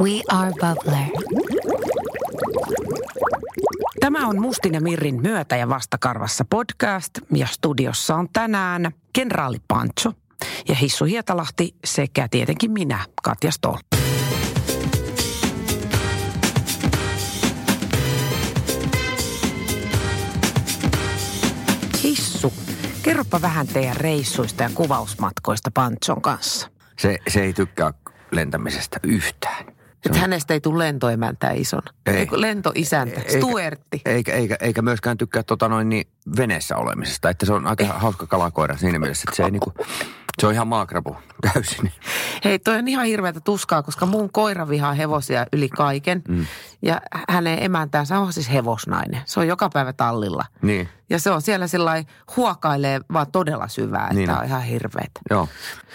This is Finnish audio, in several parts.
We are Bubbler. Tämä on Mustin ja Mirrin myötä ja vastakarvassa podcast ja studiossa on tänään kenraali Pancho ja Hissu Hietalahti sekä tietenkin minä, Katja Stoll. Hissu, kerropa vähän teidän reissuista ja kuvausmatkoista Panchon kanssa. Se, se ei tykkää lentämisestä yhtään. Että hänestä ei tule lentoemäntää ison. Ei. Ei. Lentoisäntä, Eikä- Stuertti. Eikä, eikä, eikä myöskään tykkää tota noin niin veneessä olemisesta. Että se on aika hauska kalakoira siinä mielessä, että se ei niinku, se on ihan maakrapu täysin. Hei, toi on ihan hirveätä tuskaa, koska mun koira vihaa hevosia yli kaiken. Mm. Ja hänen emäntäänsä on siis hevosnainen. Se on joka päivä tallilla. Niin, Ja se on siellä sillä huokailee vaan todella syvää, että Niin niin on. on ihan hirveetä. joo.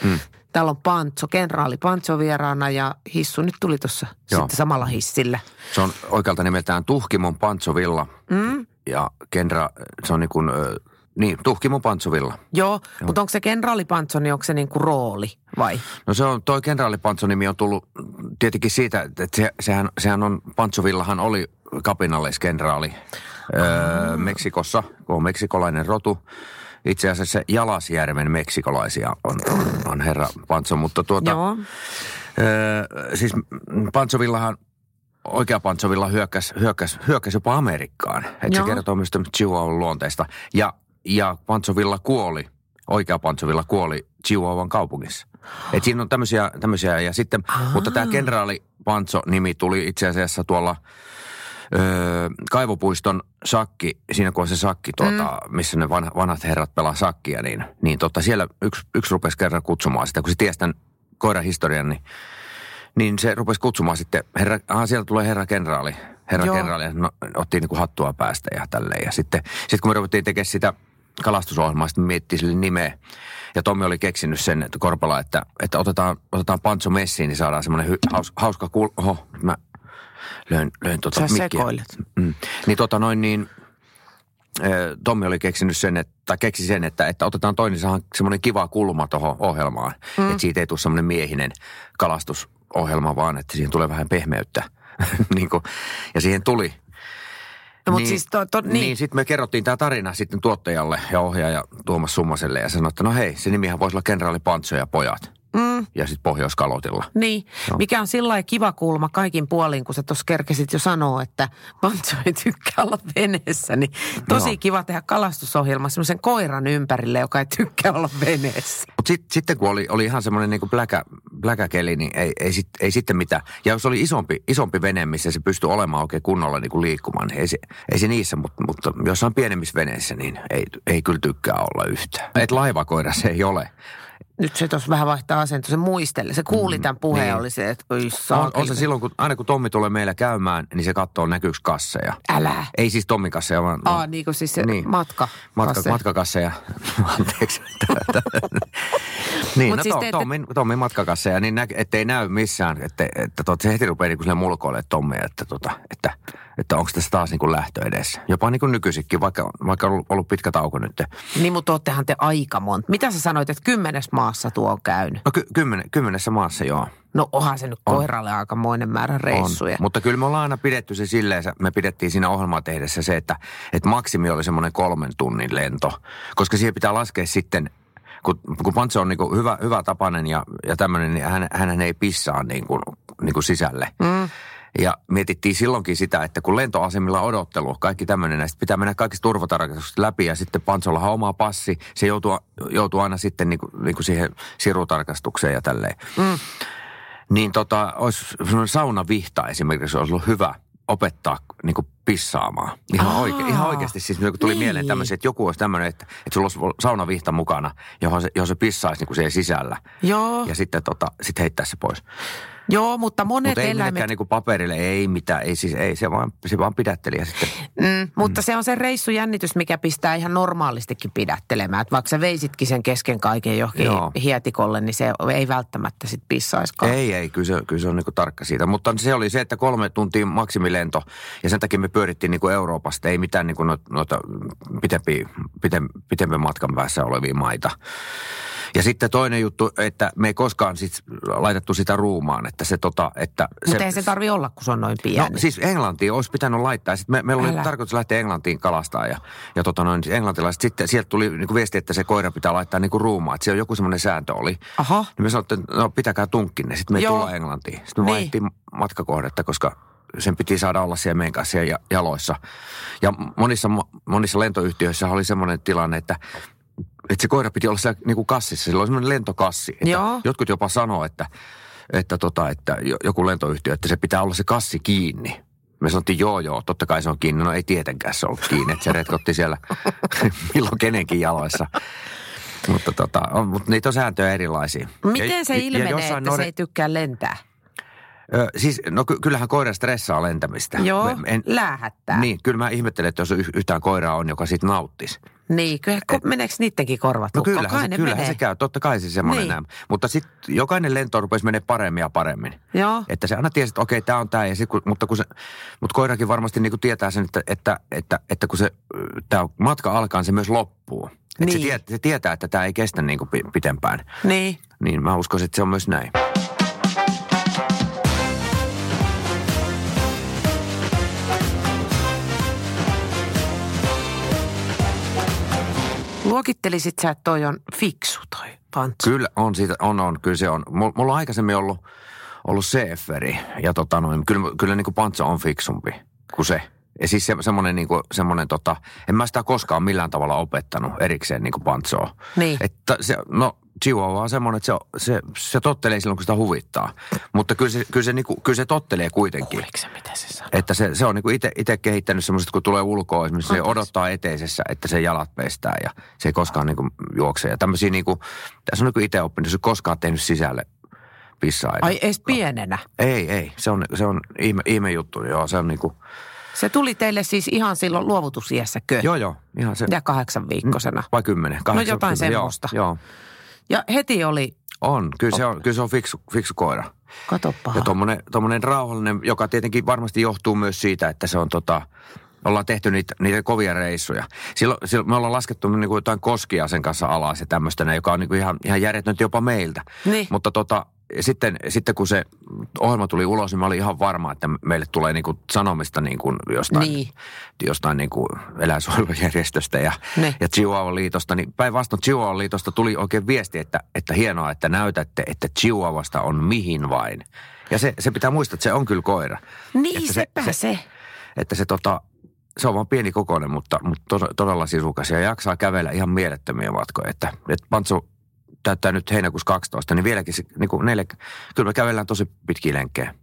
Mm. Täällä on Pancho, kenraali Pancho vieraana ja Hissu nyt tuli tuossa sitten samalla hissillä. Se on oikealta nimeltään Tuhkimon Pantsovilla. Mm? Ja Kendra, se on niin kuin, niin, Tuhkimon Pantsovilla. Joo, Joo. mutta onko se kenraali Pancho, niin onko se niinku rooli vai? No se on, toi kenraali Pantso-nimi on tullut tietenkin siitä, että se, sehän, sehän on, Pantsovillahan oli kapinalliskenraali öö, Meksikossa, kun on meksikolainen rotu. Itse asiassa Jalasjärven meksikolaisia on, on, on herra Pantso, mutta tuota, Joo. öö, siis Pantsovillahan, oikea Pantsovilla hyökkäsi, hyökkäsi, hyökkäsi jopa Amerikkaan. Että se kertoo myös Chihuahuan luonteesta. Ja, ja Pantsovilla kuoli, oikea Pantsovilla kuoli Chihuahuan kaupungissa. Et siinä on tämmöisiä, tämmöisiä ja sitten, mutta tämä kenraali Pantso-nimi tuli itse asiassa tuolla öö, Kaivopuiston sakki, siinä kun on se sakki, tuota, mm. missä ne vanhat, vanhat herrat pelaa sakkia, niin, niin tota, siellä yksi, yksi rupesi kerran kutsumaan sitä, kun se tiesi tämän koiran historian, niin, niin se rupesi kutsumaan sitten, herra, aha, sieltä tulee herra kenraali, herra Joo. kenraali, ja no, otti niin kuin hattua päästä ja tälleen. Ja sitten, sitten kun me ruvettiin tekemään sitä kalastusohjelmaa, sitten miettii sille nimeä. Ja Tommi oli keksinyt sen että Korpela, että, että otetaan, otetaan Pantso messiin, niin saadaan semmoinen hy, haus, hauska kuul... Oho, mä löin, löin tota Sä mikkiä. sekoilet. Mm. Niin tota noin niin, Tommi oli keksinyt sen, että, tai keksi sen, että, että otetaan toinen saadaan semmoinen kiva kulma tuohon ohjelmaan. Mm. Että siitä ei tule semmoinen miehinen kalastusohjelma, vaan että siihen tulee vähän pehmeyttä. niin kuin, ja siihen tuli. No, mutta siis to, to, niin, niin, niin sitten me kerrottiin tämä tarina sitten tuottajalle ja ohjaaja Tuomas Summaselle ja sanoi, että no hei, se nimihän voisi olla kenraali Pantso ja pojat. Mm. Ja sitten Pohjoiskalotilla. Niin, Joo. mikä on sillä kiva kulma kaikin puolin, kun sä tuossa kerkesit jo sanoa, että Pancho ei tykkää olla veneessä, niin tosi Joo. kiva tehdä kalastusohjelma semmoisen koiran ympärille, joka ei tykkää olla veneessä. Mutta sit, sitten kun oli, oli ihan semmoinen niinku pläkä, pläkäkeli, niin ei, ei, sit, ei sitten mitään. Ja jos oli isompi, isompi vene, missä se pystyi olemaan oikein kunnolla niinku liikkumaan, niin ei se, ei se niissä, mutta, mutta jossain pienemmissä veneissä, niin ei, ei kyllä tykkää olla yhtään. Et laivakoira se ei ole. Nyt se tuossa vähän vaihtaa asento, se muisteli. Se kuuli tämän puheen, niin. oli se, että oi On, on se silloin, kun, aina kun Tommi tulee meillä käymään, niin se katsoo näkyykö kasseja. Älä. Ei siis Tommin kasseja, vaan... Aa, niin kuin siis se Niin. matka. Matka, matkakasseja, anteeksi. niin, Mut no siis to, te ette- Tommin, Tommin matkakasseja, niin nä, ettei näy missään, että, että tot, se heti rupeaa niin kuin mulkoille Tommia, että, tota, että, että onko tässä taas niin kuin lähtö edessä. Jopa niin kuin nykyisinkin, vaikka, vaikka on ollut- pitkä tauko nyt. Niin, mutta oottehan te aika monta. Mitä sä sanoit, että kymmenes maassa tuo on käynyt? No ky, kymmenen, kymmenessä maassa joo. No onhan se nyt On. koiralle aikamoinen määrä reissuja. On. Mutta kyllä me ollaan aina pidetty se silleen, me pidettiin siinä ohjelmaa tehdessä se, että, että maksimi oli semmoinen kolmen tunnin lento. Koska siihen pitää laskea sitten, kun, kun Pantse on niin hyvä, hyvä tapainen ja, ja tämmöinen, niin hän, hän ei pissaa niin kuin, niin kuin sisälle. Mm. Ja mietittiin silloinkin sitä, että kun lentoasemilla odottelu, kaikki tämmöinen, näistä pitää mennä kaikki turvatarkastukset läpi ja sitten Pantsolla on oma passi. Se joutuu, joutuu aina sitten niin kuin, niin kuin siihen sirutarkastukseen ja tälleen. Mm. Niin tota, olisi saunavihta esimerkiksi olisi ollut hyvä opettaa niin kuin pissaamaan. Ihan, Aa, oike, ihan oikeasti siis kun tuli niin. mieleen tämmöisiä, että joku olisi tämmöinen, että, että sulla olisi saunavihta mukana, johon se, johon se pissaisi niin kuin siellä sisällä. Joo, Ja sitten tota, sit heittää se pois. Joo, mutta monet Mutta ei eläimet... niin kuin paperille, ei mitään, ei siis, ei, se vaan, se vaan pidätteli ja sitten. Mm, mutta se on se reissujännitys, mikä pistää ihan normaalistikin pidättelemään. Että vaikka sä veisitkin sen kesken kaiken johonkin Joo. hietikolle, niin se ei välttämättä sit pissaiskaan. Ei, ei, kyllä se, kyllä se on niin kuin tarkka siitä. Mutta se oli se, että kolme tuntia maksimilento ja sen takia me pyörittiin niin kuin Euroopasta. Ei mitään niin kuin noita, noita pitempi, pitem, pitemmän matkan päässä olevia maita. Ja sitten toinen juttu, että me ei koskaan sit laitettu sitä ruumaan. Et että se tota, että Mutta ei se tarvi olla, kun se on noin pieni. No siis Englantiin olisi pitänyt laittaa. Sitten me, meillä oli Älä. tarkoitus lähteä Englantiin kalastaa ja, ja tota noin, englantilaiset. Sitten sieltä tuli niin kuin viesti, että se koira pitää laittaa niin kuin ruumaan. Että siellä joku semmoinen sääntö oli. Aha. Niin me sanottiin, että no pitäkää tunkkinne. Sitten me ei tulla Englantiin. Sitten me Niin. vaihdettiin matkakohdetta, koska sen piti saada olla siellä meidän kanssa siellä ja- jaloissa. Ja monissa, monissa lentoyhtiöissä oli semmoinen tilanne, että että se koira piti olla siellä niin kuin kassissa. Sillä oli semmoinen lentokassi. Että Joo. Jotkut jopa sanoo, että, että, tota, että jo- joku lentoyhtiö, että se pitää olla se kassi kiinni. Me sanottiin, joo joo, totta kai se on kiinni. No ei tietenkään se ollut kiinni, että se retkotti siellä milloin kenenkin jaloissa. Mutta, tota, on, mutta niitä on sääntöjä erilaisia. Miten Ja- se ja ilmenee, jossain että se ei tykkää lentää? Ö, siis, no ky- kyllähän koira stressaa lentämistä. Joo, Me- en- läähättää. Niin, kyllä mä ihmettelen, että jos yhtään koiraa on, joka siitä nauttisi. Niin, kyllä, ko, meneekö niidenkin korvat No kyllähän, Kai se, kyllähän menee. se käy, totta kai se semmoinen Niin. näin. Mutta sitten jokainen lento rupesi menee paremmin ja paremmin. Joo. Että se aina tiesi, että okei, tämä on tämä. Ja sit, kun, mutta, kun se, mutta koirakin varmasti niin kuin tietää sen, että, että, että, että kun se tämä matka alkaa, niin se myös loppuu. Niin. se, tie, se tietää, että tämä ei kestä niin kuin pi- pitempään. Niin. Niin mä uskon, että se on myös näin. Luokittelisit sä, että toi on fiksu toi pantsu? Kyllä on siitä, on, on, kyllä se on. Mulla, on aikaisemmin ollut, ollut CFRi ja tota noin, kyllä, kyllä niin kuin Pantsa on fiksumpi kuin se. Ja siis se, semmoinen, niin kuin, semmoinen tota, en mä sitä koskaan millään tavalla opettanut erikseen niin kuin Pantsoa. Niin. Että se, no Chihuahua on semmoinen, että se, se, se tottelee silloin, kun sitä huvittaa. Mutta kyllä se, kyllä se, niin kuin, kyllä se tottelee kuitenkin. Kuuliko se, mitä se sanoo? Että se, se on niinku itse kehittänyt semmoiset, kun tulee ulkoa, esimerkiksi se odottaa eteisessä, että se jalat pestää ja se ei koskaan niinku juokse. Ja tämmöisiä niinku, tässä on niinku itse oppinut, se ei koskaan tehnyt sisälle pissaa. Ai edes pienenä. Ei, ei, se on, se on ihme, ihme juttu, joo, se on niinku, Se tuli teille siis ihan silloin luovutusiässäkö? joo joo, ihan se, Ja kahdeksan viikkosena. vai kymmenen, kahdeksan, jotain kymmenen, semmoista. Joo, joo, Ja heti oli, on, kyllä se on, kyllä se on fiksu, fiksu koira. katoppa. Ja tommonen, tommonen rauhallinen, joka tietenkin varmasti johtuu myös siitä, että se on tota, ollaan tehty niitä, niitä kovia reissuja. Silloin, silloin me ollaan laskettu niin kuin jotain koskia sen kanssa alas ja tämmöistä, joka on niin kuin ihan, ihan järjetöntä jopa meiltä. Niin. Mutta tota, sitten, sitten kun se ohjelma tuli ulos, niin mä olin ihan varma, että meille tulee niin kuin sanomista niin kuin jostain, Niin. jostain niin kuin eläinsuojelujärjestöstä ja, Ne. ja Chihuahua-liitosta. Niin päinvastoin Chihuahua-liitosta tuli oikein viesti, että, että hienoa, että näytätte, että Chihuahuasta on mihin vain. Ja se, se pitää muistaa, että se on kyllä koira. Niin, Että sepä se. Että se tota, se on vaan pieni kokoinen, mutta, mutta to- todella sisukas ja jaksaa kävellä ihan mielettömiä matkoja. Että, että Pantsu täyttää nyt heinäkuussa 12, niin vieläkin se, niin kuin neljä, kyllä me kävellään tosi pitkiä lenkkejä.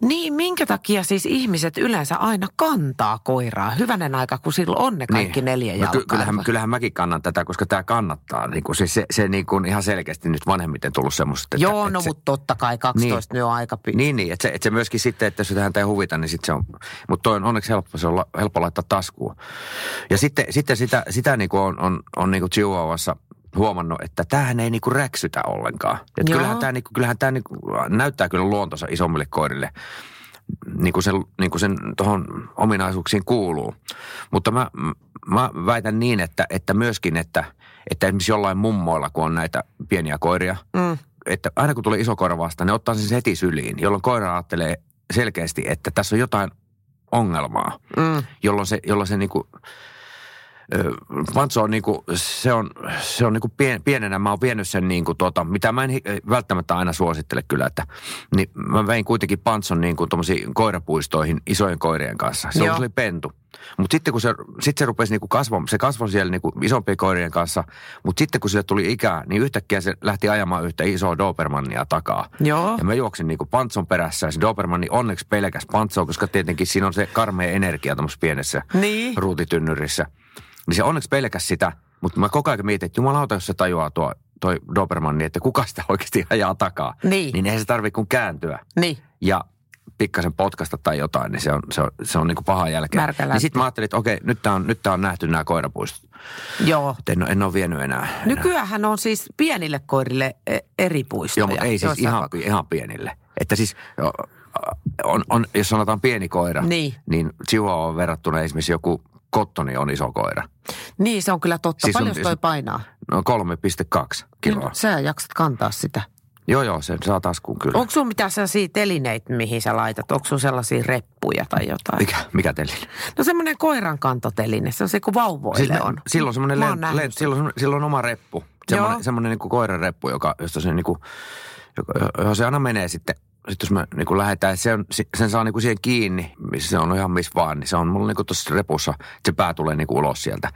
Niin, minkä takia siis ihmiset yleensä aina kantaa koiraa? Hyvänen aika, kun silloin on ne kaikki niin. neljä no, jalkaa. ky- kyllähän, kyllähän mäkin kannan tätä, koska tämä kannattaa. Niin kuin, siis se, se niin kuin ihan selkeästi nyt vanhemmiten tullut semmoista. Että, Joo, että no se, mutta totta kai 12 niin. nyt on aika pi- Niin, niin että se, että se myöskin sitten, että jos häntä ei huvita, niin sitten se on, mutta toi on onneksi helppo, se on la- helppo laittaa taskuun. Ja sitten, sitten sitä, sitä niin kuin on, on, on niin kuin Chihuahuassa huomannut, että tämähän ei niin kuin räksytä ollenkaan. Et Joo. kyllähän tämä, niin kuin, kyllähän tämä niin kuin, näyttää kyllä luontonsa isommille koirille, niin kuin sen, niin kuin sen tuohon ominaisuuksiin kuuluu. Mutta mä, mä väitän niin, että, että myöskin, että, että esimerkiksi jollain mummoilla, kun on näitä pieniä koiria, Mm. että aina kun tulee iso koira vastaan, ne ottaa sen heti syliin, jolloin koira ajattelee selkeästi, että tässä on jotain ongelmaa, Mm. jolloin se, jolloin se niinku, Vantso on niinku, se on, se on niinku pien, pienenä, mä oon vienyt sen niinku tota, mitä mä en välttämättä aina suosittele kyllä, että niin mä vein kuitenkin Pantson niinku koirapuistoihin isojen koirien kanssa. Se Joo. oli pentu. Mutta sitten kun se, sit se rupesi niinku kasvamaan, se kasvoi siellä niinku isompien koirien kanssa, mutta sitten kun sille tuli ikää, niin yhtäkkiä se lähti ajamaan yhtä isoa Dobermannia takaa. Joo. Ja mä juoksin niinku Pantson perässä ja se Dobermanni onneksi pelkäs Pantsoa, koska tietenkin siinä on se karmea energia tuommoisessa pienessä Niin. ruutitynnyrissä. Niin se onneksi pelkäs sitä, mutta mä koko ajan mietin, että jumalauta, jos se tajuaa tuo, toi Dobermanni, että kuka sitä oikeasti ajaa takaa. Niin. Niin eihän se tarvitse kuin kääntyä Niin. ja pikkasen potkasta tai jotain, niin se on, se on, se on niin kuin paha jälkeen. Märkä Niin sitten mä ajattelin, että okei, nyt tää on, nyt tää on nähty nämä koirapuistot. Joo. Et En, en ole vienyt enää. enää. Nykyäänhän on siis pienille koirille e, eri puistoja. Joo, mutta ei siis ihan, pi- ihan pienille. Että siis on, on, jos sanotaan pieni koira, Niin. niin Chihuahua verrattuna esimerkiksi joku kottoni on iso koira. Niin, se on kyllä totta. Siis on- Paljon toi painaa? No 3,2 kiloa. Kyllä Sä jaksat kantaa sitä. Joo, joo, se saa taskuun kyllä. Onko sulla mitään sellaisia telineitä, mihin sä laitat? Onko sulla sellaisia reppuja tai jotain? Mikä, mikä teline? No semmoinen koiran kantoteline, se on se kuin vauvoille Siis me- on. Silloin semmoinen len, sen. silloin, silloin oma reppu. Semmoinen, semmoinen niin koiran reppu, joka, josta se niin kuin, joka, johon se aina menee sitten. Sitten jos me niin kuin lähdetään, se on, sen saa niin kuin siihen kiinni, missä se on ihan missä vaan, niin se on mulla niin tuossa repussa, että se pää tulee niin kuin ulos sieltä.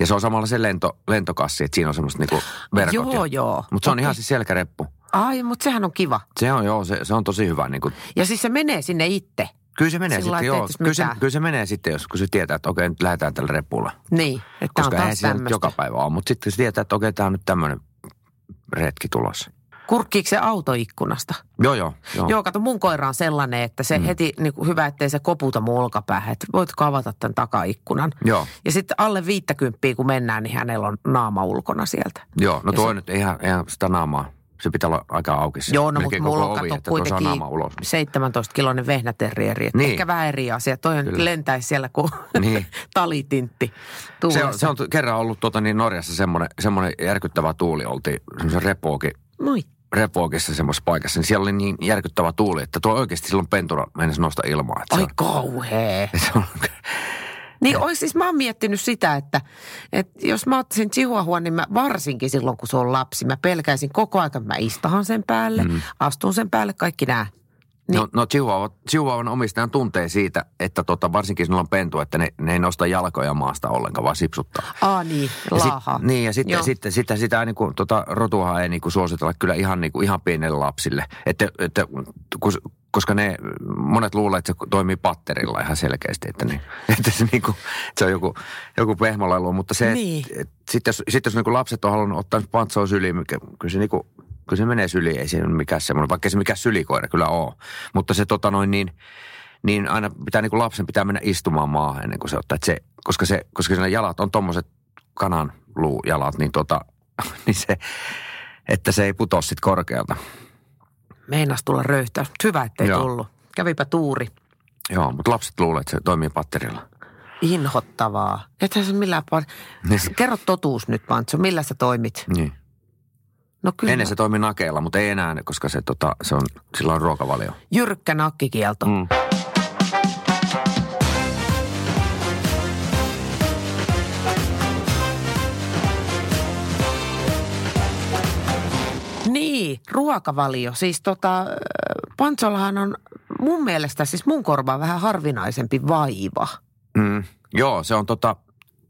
Ja se on samalla se lento, lentokassi, että siinä on semmoista niin kuin verkot. Joo, ja, joo. Mutta se on ihan siis selkäreppu. Ai, mutta sehän on kiva. Se on joo, se, se on tosi hyvä. Niin kuin, Ja siis se menee sinne itse. kyllä se menee Sillä sitten, joo. Kyllä se, kyllä se menee sitten, jos kun se tietää, että okei, nyt lähdetään tällä repulla. Niin, että Koska on taas tämmöistä. joka päivä ole, mutta sitten se tietää, että okei, tämä on nyt tämmöinen retki tulossa. Kurkkiiko se autoikkunasta? Joo, joo. joo. Joo, kato mun koira on sellainen, että se mm. heti niin kuin hyvä, ettei se koputa mun olkapäähän. Että voitko avata tämän takaikkunan? Joo, Ja sitten alle viittäkymppiä kun mennään, niin hänellä on naama ulkona sieltä. joo. No Ja tuo se- nyt ihan, ihan sitä naamaa. Se pitää olla aika auki. se- Joo, no mutta mulla on kato kuitenkin naama ulos. 17-kiloinen vehnäterrieri. Että Niin. Ehkä vähän eri asia. Toi on lentäisi siellä kuin Niin. talitintti Se on, se on kerran ollut tuota, niin Norjassa semmoinen, semmoinen järkyttävä tuuli. Oltiin semmoisen repookin, Moi. Repookissa semmoisessa paikassa. Niin siellä oli niin järkyttävä tuuli, että tuo oikeasti silloin pentura mennessä nosta ilmaa. Että Ai on- kauhea. on, Niin ois siis mä oon miettinyt sitä, että, että jos mä ottaisin chihuahuan, niin mä varsinkin silloin, kun se on lapsi, mä pelkäisin koko ajan, mä istahan sen päälle, mm. astun sen päälle, kaikki nämä. Niin. No, no Chihuahua, Chihuahuan omistajan tuntee siitä, että tota, varsinkin sinulla on pentu, että ne, ne ei nosta jalkoja maasta ollenkaan, vaan sipsuttaa. Aa niin, Ja sit- laaha. niin, ja sitten Joo. sitten sitä, sitä niin kuin, tota, rotuahan ei niin kuin suositella kyllä ihan, niin kuin, ihan pienelle lapsille. Että, että, kus, koska ne, monet luulee, että se toimii patterilla ihan selkeästi, että, niin, että se, niin kuin, että se on joku, joku pehmolelu. Mutta se, Niin. et, sitten jos, sit jos niin kuin lapset on halunnut ottaa pantsoa syliin, kyllä se niin kuin, kyllä se menee syliin, ei se ole mikään semmoinen, vaikka ei se mikään sylikoira kyllä ole. Mutta se tota noin niin, niin aina pitää niin kuin lapsen pitää mennä istumaan maahan ennen kuin se ottaa. Että se, koska, se, koska siinä jalat on tommoset kanan luujalat, niin, tota, niin se, että se ei putoa sit korkealta. Meinas tulla röyhtäys. Hyvä, ettei Joo. tullut. Kävipä tuuri. Joo, mutta lapset luulee, että se toimii patterilla. Inhottavaa. Ethän se millään. Niin. Kerro totuus nyt, Pantso. Millä sä toimit? Niin. No kyllä. Ennen se toimi nakeella, mutta ei enää, koska se, tota, se on, sillä on ruokavalio. Jyrkkä nakkikielto. Mm. Niin, ruokavalio. Siis tota, Pantsollahan on mun mielestä, siis mun korvaan vähän harvinaisempi vaiva. Mm. Joo, se on tota,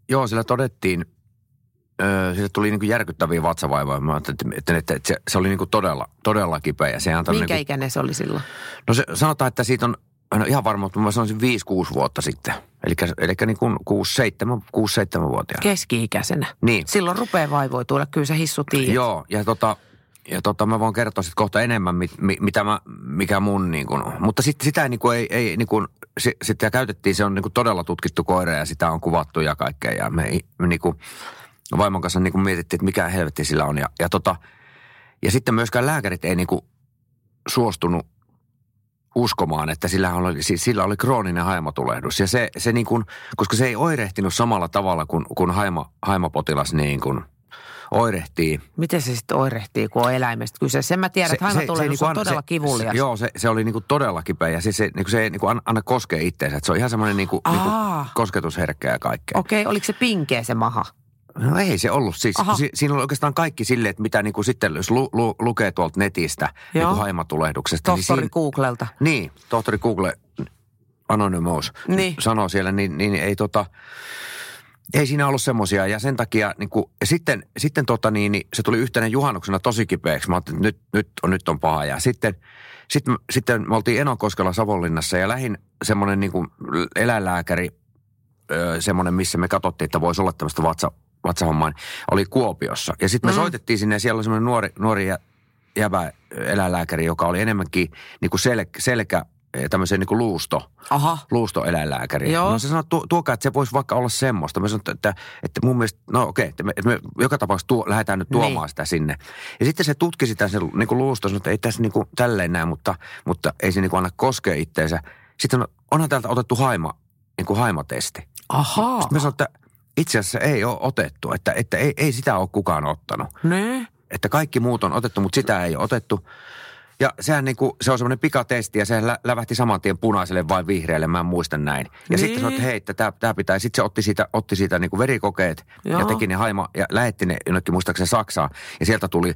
joo, sillä todettiin, öö, sille tuli niinku järkyttäviä vatsavaivoja. Mä ajattelin, että, että, että se, se, oli niinku todella, todella kipeä. Ja se Minkä niinku, ikäinen se oli silloin? No se, sanotaan, että siitä on, ole ihan varma, mutta mä sanoisin 5-6 vuotta sitten. Eli, niin kuin 6-7 vuotiaana. Keski-ikäisenä. Niin. Silloin rupeaa vaivoituilla, kyllä se hissu tiedät. Joo, ja tota, ja tota, mä voin kertoa sitten kohta enemmän, mit, mi, mitä mä, mikä mun niin kuin, mutta sit, sitä ei, niin kuin, ei, ei niin kuin, si, sitä käytettiin, se on niin kuin todella tutkittu koira ja sitä on kuvattu ja kaikkea ja me, niin kuin, vaimon kanssa niin kuin mietittiin, että mikä helvetti sillä on ja, ja tota, ja sitten myöskään lääkärit ei niin kuin suostunut uskomaan, että sillä oli, sillä oli krooninen haimotulehdus. Ja se, se niin kuin, koska se ei oirehtinut samalla tavalla kuin, kuin haima, haimapotilas niin kuin oirehtii. Miten se sitten oirehtii, kun on eläimestä kyse? Sen mä tiedän, että haimatulehdus niinku on anna- todella se, kivulias. Se, joo, se, se oli niinku todella kipeä ja siis se, niinku se ei niinku anna, anna koskea itseensä. Se on ihan semmoinen niinku, niinku Aa. kosketusherkkä ja kaikkea. Okei, oliko se pinkeä se maha? No ei se ollut. Siis, Aha. si, siinä oli oikeastaan kaikki silleen, että mitä niinku sitten, jos lu, lu, lukee tuolta netistä Joo. niinku haimatulehduksesta. Tohtori niin, siinä, Googlelta. niin, tohtori Google Anonymous Niin. sanoo siellä, niin, niin ei tota, ei siinä ollut semmoisia ja sen takia niin kuin, ja sitten, sitten tota niin, niin, se tuli yhtenä juhannuksena tosi kipeäksi. Mä ajattelin, että nyt, nyt, on, nyt on paha ja sitten, sitten, sitten me oltiin Enonkoskella Savonlinnassa ja lähin semmoinen niin kuin eläinlääkäri, semmoinen missä me katsottiin, että voisi olla tämmöistä vatsa, vatsahommaa, niin oli Kuopiossa. Ja sitten me Mm. soitettiin sinne ja siellä oli semmoinen nuori, nuori jä, jäbä eläinlääkäri, joka oli enemmänkin niin kuin sel, selkä, tämmöisen niin kuin luusto, Aha. luustoeläinlääkäri. Joo. No se sanoi, että tuo, tuokaa, että se voisi vaikka olla semmoista. Mä sanoin, että, että mun mielestä, no okei, että me, että me joka tapauksessa tuo, lähdetään nyt tuomaan Niin. sitä sinne. Ja sitten se tutki sitä se niin kuin luusto, sanoi, että ei tässä niin kuin tälleen näin, mutta, mutta ei se niin kuin anna koskea itteensä. Sitten sanoi, onhan täältä otettu haima, niin kuin haimatesti. Ahaa. Sitten mä sanoin, että itse asiassa ei ole otettu, että, että ei, ei sitä ole kukaan ottanut. Ne? että kaikki muut on otettu, mutta sitä ei ole otettu. Ja sehän niinku, se on semmoinen pikatesti ja se lä- lävähti saman tien punaiselle vai vihreälle, mä en muista näin. Ja Niin. sitten sanoi, että hei, että tämä, tämä pitää. Sitten se otti siitä, otti siitä niinku verikokeet Joo. ja teki ne haima ja lähetti ne jonnekin muistaakseni Saksaan. Ja sieltä tuli,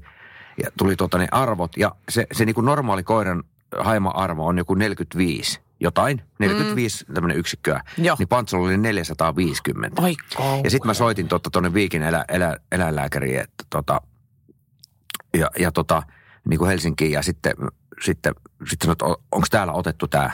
ja tuli tota ne arvot ja se, se niinku normaali koiran haima-arvo on joku 45 jotain, 45 mm. tämmöinen yksikköä. Joo. Niin Pantsolla oli 450. Oi. Ja sitten mä soitin tuonne Viikin elä, elä, eläinlääkäriin, että tota, ja, ja tota, niin kuin Helsinkiin ja sitten, sitten, sitten sanoin, että onko täällä otettu tämä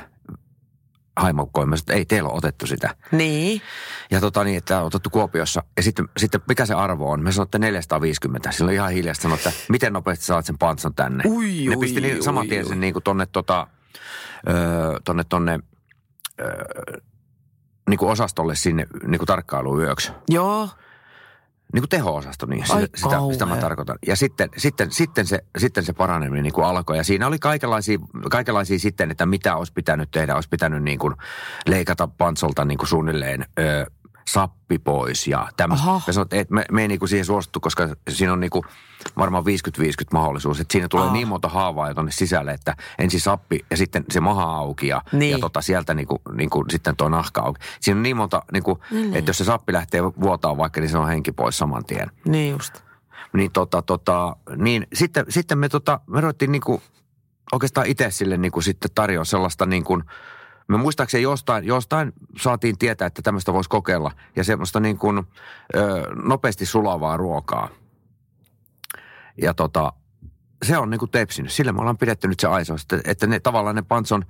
haimakoima. Sitten ei teillä ole otettu sitä. Niin. Ja tota niin, että on otettu Kuopiossa. Ja sitten, sitten mikä se arvo on? Mä sanoin, että 450. Silloin ihan hiljasta sanoin, että miten nopeasti saat sen pantsan tänne. Ui, ne ui, pisti niin, saman tien sen niin kuin tonne, tota, öö, tonne, tonne öö, niin kuin osastolle sinne niin kuin tarkkailuyöksi. Joo. Niin kuin teho-osasto, niin Ai sitä, sitä, sitä mä tarkoitan. Ja sitten, sitten, sitten, se, sitten se paraneminen niin kuin alkoi. Ja siinä oli kaikenlaisia, kaikenlaisia sitten, että mitä olisi pitänyt tehdä. Olisi pitänyt niin kuin leikata pantsolta niin kuin suunnilleen ö, sappi pois ja tämmöistä. Aha. Ja sanoin, että me, me ei niin kuin siihen suostuttu, koska siinä on niin kuin varmaan 50-50 mahdollisuus. Että siinä tulee Ah. niin monta haavaa jo tonne sisälle, että ensin sappi ja sitten se maha auki ja, Niin. ja tota, sieltä niin kuin, niin kuin sitten tuo nahka auki. Siinä on niin monta, niin kuin, Niin. että jos se sappi lähtee vuotaa vaikka, niin se on henki pois saman tien. Niin just. Niin, tota, tota, niin sitten, sitten me, tota, me ruvettiin niinku, oikeastaan itse sille niinku sitten tarjoa sellaista niin kuin, me muistaakseni jostain, jostain saatiin tietää, että tämmöistä voisi kokeilla ja semmoista niin kuin, ö, nopeasti sulavaa ruokaa. Ja tota, se on niin kuin tepsinyt. Sillä me ollaan pidetty nyt se aiso, että, että ne tavallaan ne Pantson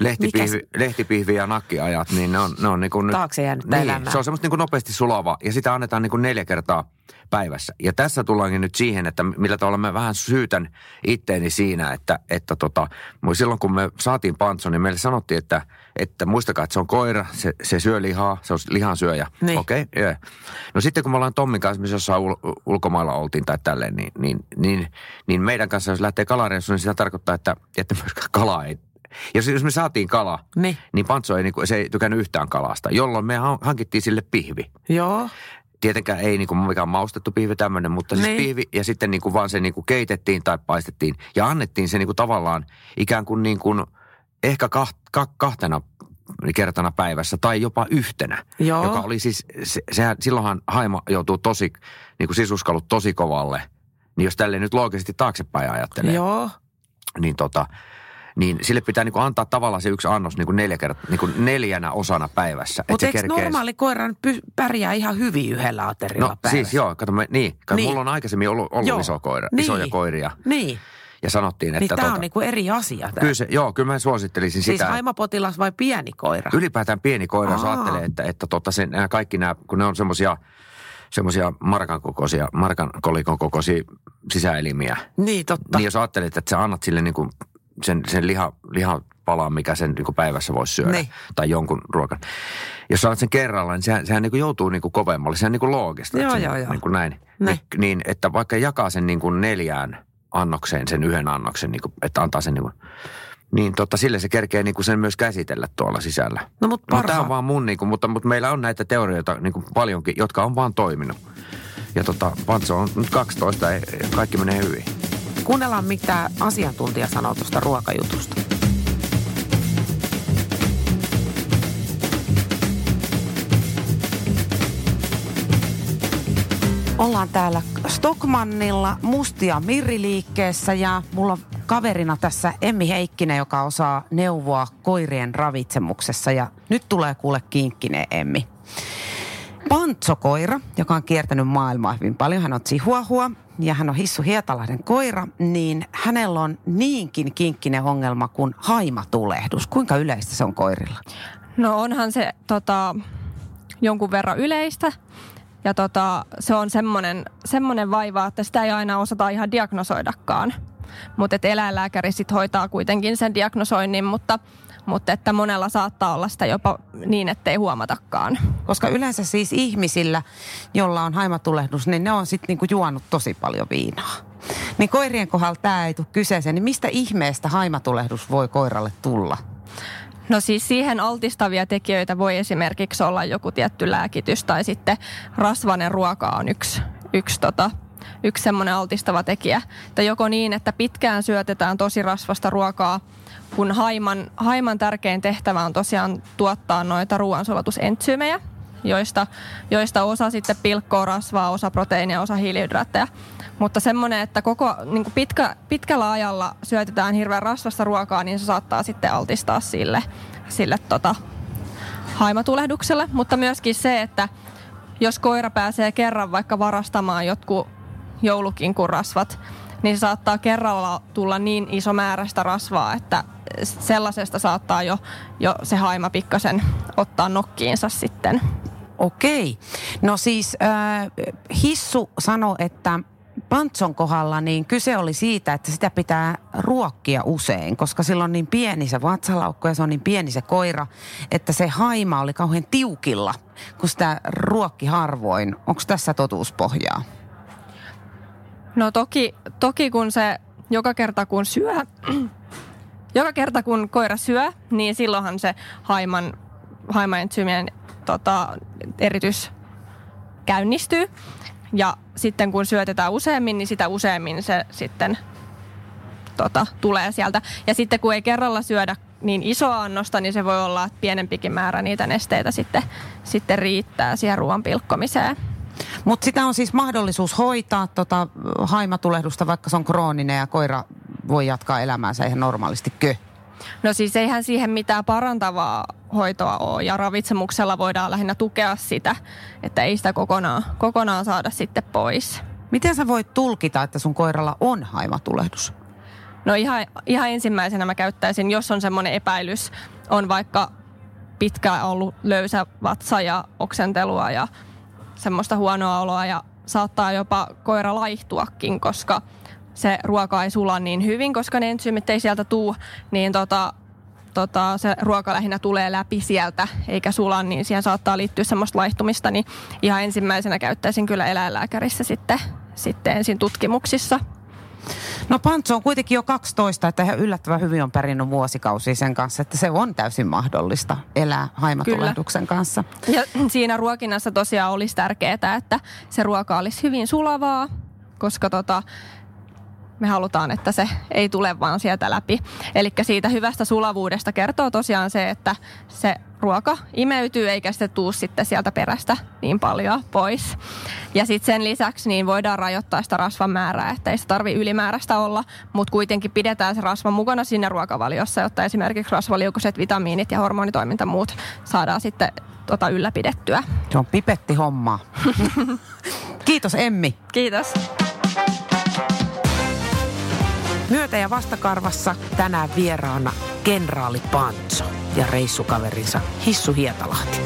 lehtipihvi, lehtipihvi ja nakkiajat, niin ne on, ne on niin kuin nyt... Taakse jäänyttä niin, elämää. se on semmoista niin kuin nopeasti sulavaa ja sitä annetaan niin kuin neljä kertaa päivässä. Ja tässä tullaankin nyt siihen, että millä tavalla mä vähän syytän itteeni siinä, että, että tota, silloin kun me saatiin Pantson, niin meille sanottiin, että, että muistakaa, että se on koira, se, se syö lihaa, se on lihansyöjä. Niin. Okei, okay, yeah. No sitten kun me ollaan Tommin kanssa, missä jossain ul- ulkomailla oltiin tai tälleen, niin, niin, niin, niin meidän kanssa, jos lähtee kalareissuun, niin sitä tarkoittaa, että, että myöskään kala ei jos, jos me saatiin kala, Niin. niin Pantso ei, niinku, se ei tykännyt yhtään kalasta, jolloin me han- hankittiin sille pihvi. Joo. Tietenkään ei niinku mikään maustettu pihvi tämmöinen, mutta siis Niin. pihvi ja sitten niinku vaan se niinku keitettiin tai paistettiin ja annettiin se niinku tavallaan ikään kuin, niinku, ehkä kaht, ka, kahtena kertana päivässä tai jopa yhtenä. Joo. Joka oli siis, se, sehän, silloinhan haima joutuu tosi, niin kuin sisuskalut tosi kovalle. Niin jos tälle nyt loogisesti taaksepäin ajattelee, Joo. niin tota, niin sille pitää niinku antaa tavallaan se yksi annos niinku neljä kertaa, niinku neljänä osana päivässä. Mutta se eikö normaali koira nyt py- pärjää ihan hyvin yhdellä aterialla No päivässä? siis joo, kato me, niin, kato, Niin. mulla on aikaisemmin ollut, ollut Joo. iso koira, Niin. isoja koiria. Niin. Ja sanottiin, Niin että tämä tota, on niinku eri asia. Tää. kyllä se, joo, kyllä mä suosittelisin siis sitä. haimapotilas vai pieni koira? Ylipäätään pieni koira, jos Aa. ajattelee, että, että tota sen, nämä kaikki nämä, kun ne on semmoisia semmoisia markan kokoisia, markan kolikon kokoisia sisäelimiä. Niin, totta. Niin jos ajattelet, että sä annat sille niin kuin sen, sen liha, lihapalan, mikä sen niin päivässä voisi syödä. Niin. Tai jonkun ruokan. Jos sä annat sen kerralla, niin sehän, sehän niin joutuu niin kuin kovemmalle. Sehän niin kuin loogista. Joo, joo, joo. Niin kuin näin. Niin. Niin, että vaikka jakaa sen niin kuin neljään annokseen, sen yhden annoksen, niin kuin, että antaa sen niin kuin, niin tota, sillä se kerkee niin kuin sen myös käsitellä tuolla sisällä. No mut No, tämä parha- on vaan mun, niin kuin, mutta, mutta meillä on näitä teorioita niin kuin paljonkin, jotka on vaan toiminut. Ja tota, Pantso on nyt 12 ja kaikki menee hyvin. Kuunnellaan, mitä asiantuntija sanoo tuosta ruokajutusta. Ollaan täällä Stockmannilla Mustia Mirriliikkeessä ja mulla on kaverina tässä Emmi Heikkinen, joka osaa neuvoa koirien ravitsemuksessa ja nyt tulee kuule kinkkinen Emmi. Pantsokoira, joka on kiertänyt maailmaa hyvin paljon. Hän on Chihuahua ja hän on Hissu Hietalahden koira, niin hänellä on niinkin kinkkinen ongelma kuin haimatulehdus. Kuinka yleistä se on koirilla? No onhan se tota, jonkun verran yleistä. Ja tota, se on semmoinen, semmoinen vaiva, että sitä ei aina osata ihan diagnosoidakaan. Mutta eläinlääkäri sit hoitaa kuitenkin sen diagnosoinnin, mutta, mutta että monella saattaa olla sitä jopa niin, ettei huomatakaan. Koska yleensä siis ihmisillä, jolla on haimatulehdus, niin ne on sitten niinku juonut tosi paljon viinaa. Niin koirien kohdalla tämä ei tule kyseeseen, niin mistä ihmeestä haimatulehdus voi koiralle tulla? No siis siihen altistavia tekijöitä voi esimerkiksi olla joku tietty lääkitys tai sitten rasvainen ruoka on yksi, yksi, tota, yksi semmoinen altistava tekijä. Että joko niin, että pitkään syötetään tosi rasvasta ruokaa, kun haiman, haiman tärkein tehtävä on tosiaan tuottaa noita ruoansulatusentsyymejä, joista, joista osa sitten pilkkoo rasvaa, osa proteiinia, osa hiilihydraatteja. Mutta semmoinen, että koko niin pitkä, pitkällä ajalla syötetään hirveän rasvasta ruokaa, niin se saattaa sitten altistaa sille, sille tota, haimatulehdukselle. Mutta myöskin se, että jos koira pääsee kerran vaikka varastamaan jotkut joulukinkurasvat, niin saattaa kerralla tulla niin iso määrä sitä rasvaa, että sellaisesta saattaa jo, jo se haima pikkasen ottaa nokkiinsa sitten. Okei. No siis äh, Hissu sanoi, että Pantson kohdalla niin kyse oli siitä, että sitä pitää ruokkia usein, koska sillä on niin pieni se vatsalaukko ja se on niin pieni se koira, että se haima oli kauhean tiukilla, kun sitä ruokki harvoin. Onko tässä totuuspohjaa? No toki, toki kun se joka kerta kun syö, joka kerta kun koira syö, niin silloinhan se haiman, haimaentsyymien tota, eritys käynnistyy. Ja sitten kun syötetään useammin, niin sitä useammin se sitten tota, tulee sieltä. Ja sitten kun ei kerralla syödä niin isoa annosta, niin se voi olla, että pienempikin määrä niitä nesteitä sitten, sitten riittää siihen ruoan pilkkomiseen. Mutta sitä on siis mahdollisuus hoitaa tota haimatulehdusta, vaikka se on krooninen ja koira voi jatkaa elämäänsä ihan normaalisti. Kö? No siis eihän siihen mitään parantavaa hoitoa ole ja ravitsemuksella voidaan lähinnä tukea sitä, että ei sitä kokonaan, kokonaan saada sitten pois. Miten sä voit tulkita, että sun koiralla on haimatulehdus? No ihan, ihan ensimmäisenä mä käyttäisin, jos on semmoinen epäilys, on vaikka pitkään ollut löysä vatsa ja oksentelua ja semmoista huonoa oloa ja saattaa jopa koira laihtuakin, koska se ruoka ei sula niin hyvin, koska ne entsyymit ei sieltä tuu, niin tota, tota, se ruoka lähinnä tulee läpi sieltä eikä sula, niin siihen saattaa liittyä semmoista laihtumista, niin ihan ensimmäisenä käyttäisin kyllä eläinlääkärissä sitten, sitten ensin tutkimuksissa. No Pantso on kuitenkin jo 12, että ihan yllättävän hyvin on perinnyt vuosikausia sen kanssa, että se on täysin mahdollista elää haimatulehduksen kanssa. Ja siinä ruokinnassa tosiaan olisi tärkeää, että se ruoka olisi hyvin sulavaa, koska tota, me halutaan, että se ei tule vaan sieltä läpi. Eli siitä hyvästä sulavuudesta kertoo tosiaan se, että se ruoka imeytyy eikä se tuu sitten sieltä perästä niin paljon pois. Ja sitten sen lisäksi niin voidaan rajoittaa sitä rasvan määrää, että ei se tarvi ylimääräistä olla, mutta kuitenkin pidetään se rasva mukana sinne ruokavaliossa, jotta esimerkiksi rasvaliukoiset vitamiinit ja hormonitoiminta muut saadaan sitten tota ylläpidettyä. Se on pipetti homma. Kiitos Emmi. Kiitos. Myötä- ja vastakarvassa tänään vieraana kenraali Pancho ja reissukaverinsa Hissu Hietalahti.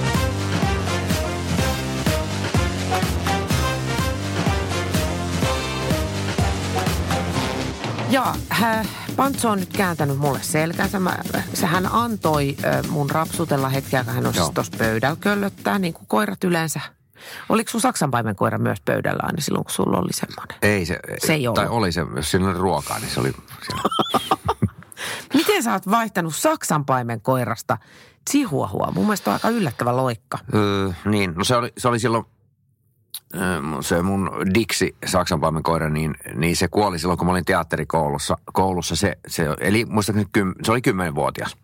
Ja äh, Pantso on nyt kääntänyt mulle selkänsä. Mä, sehän antoi äh, mun rapsutella hetkeä, kun hän on siis tuossa pöydällä köllöttää, niin kuin koirat yleensä Oliko sun saksanpaimen koira myös pöydällä aina silloin, kun sulla oli semmoinen? Ei se, se ei ollut. Tai oli se, jos siinä oli ruokaa, niin se oli siellä. Miten sä oot vaihtanut saksanpaimen koirasta chihuahua? Mun mielestä on aika yllättävä loikka. Öö, niin, no se oli, se oli silloin se mun Dixi, saksanpaimen koira, niin, niin se kuoli silloin, kun mä olin teatterikoulussa. Koulussa se, se, eli muistaakseni se oli kymmenvuotias.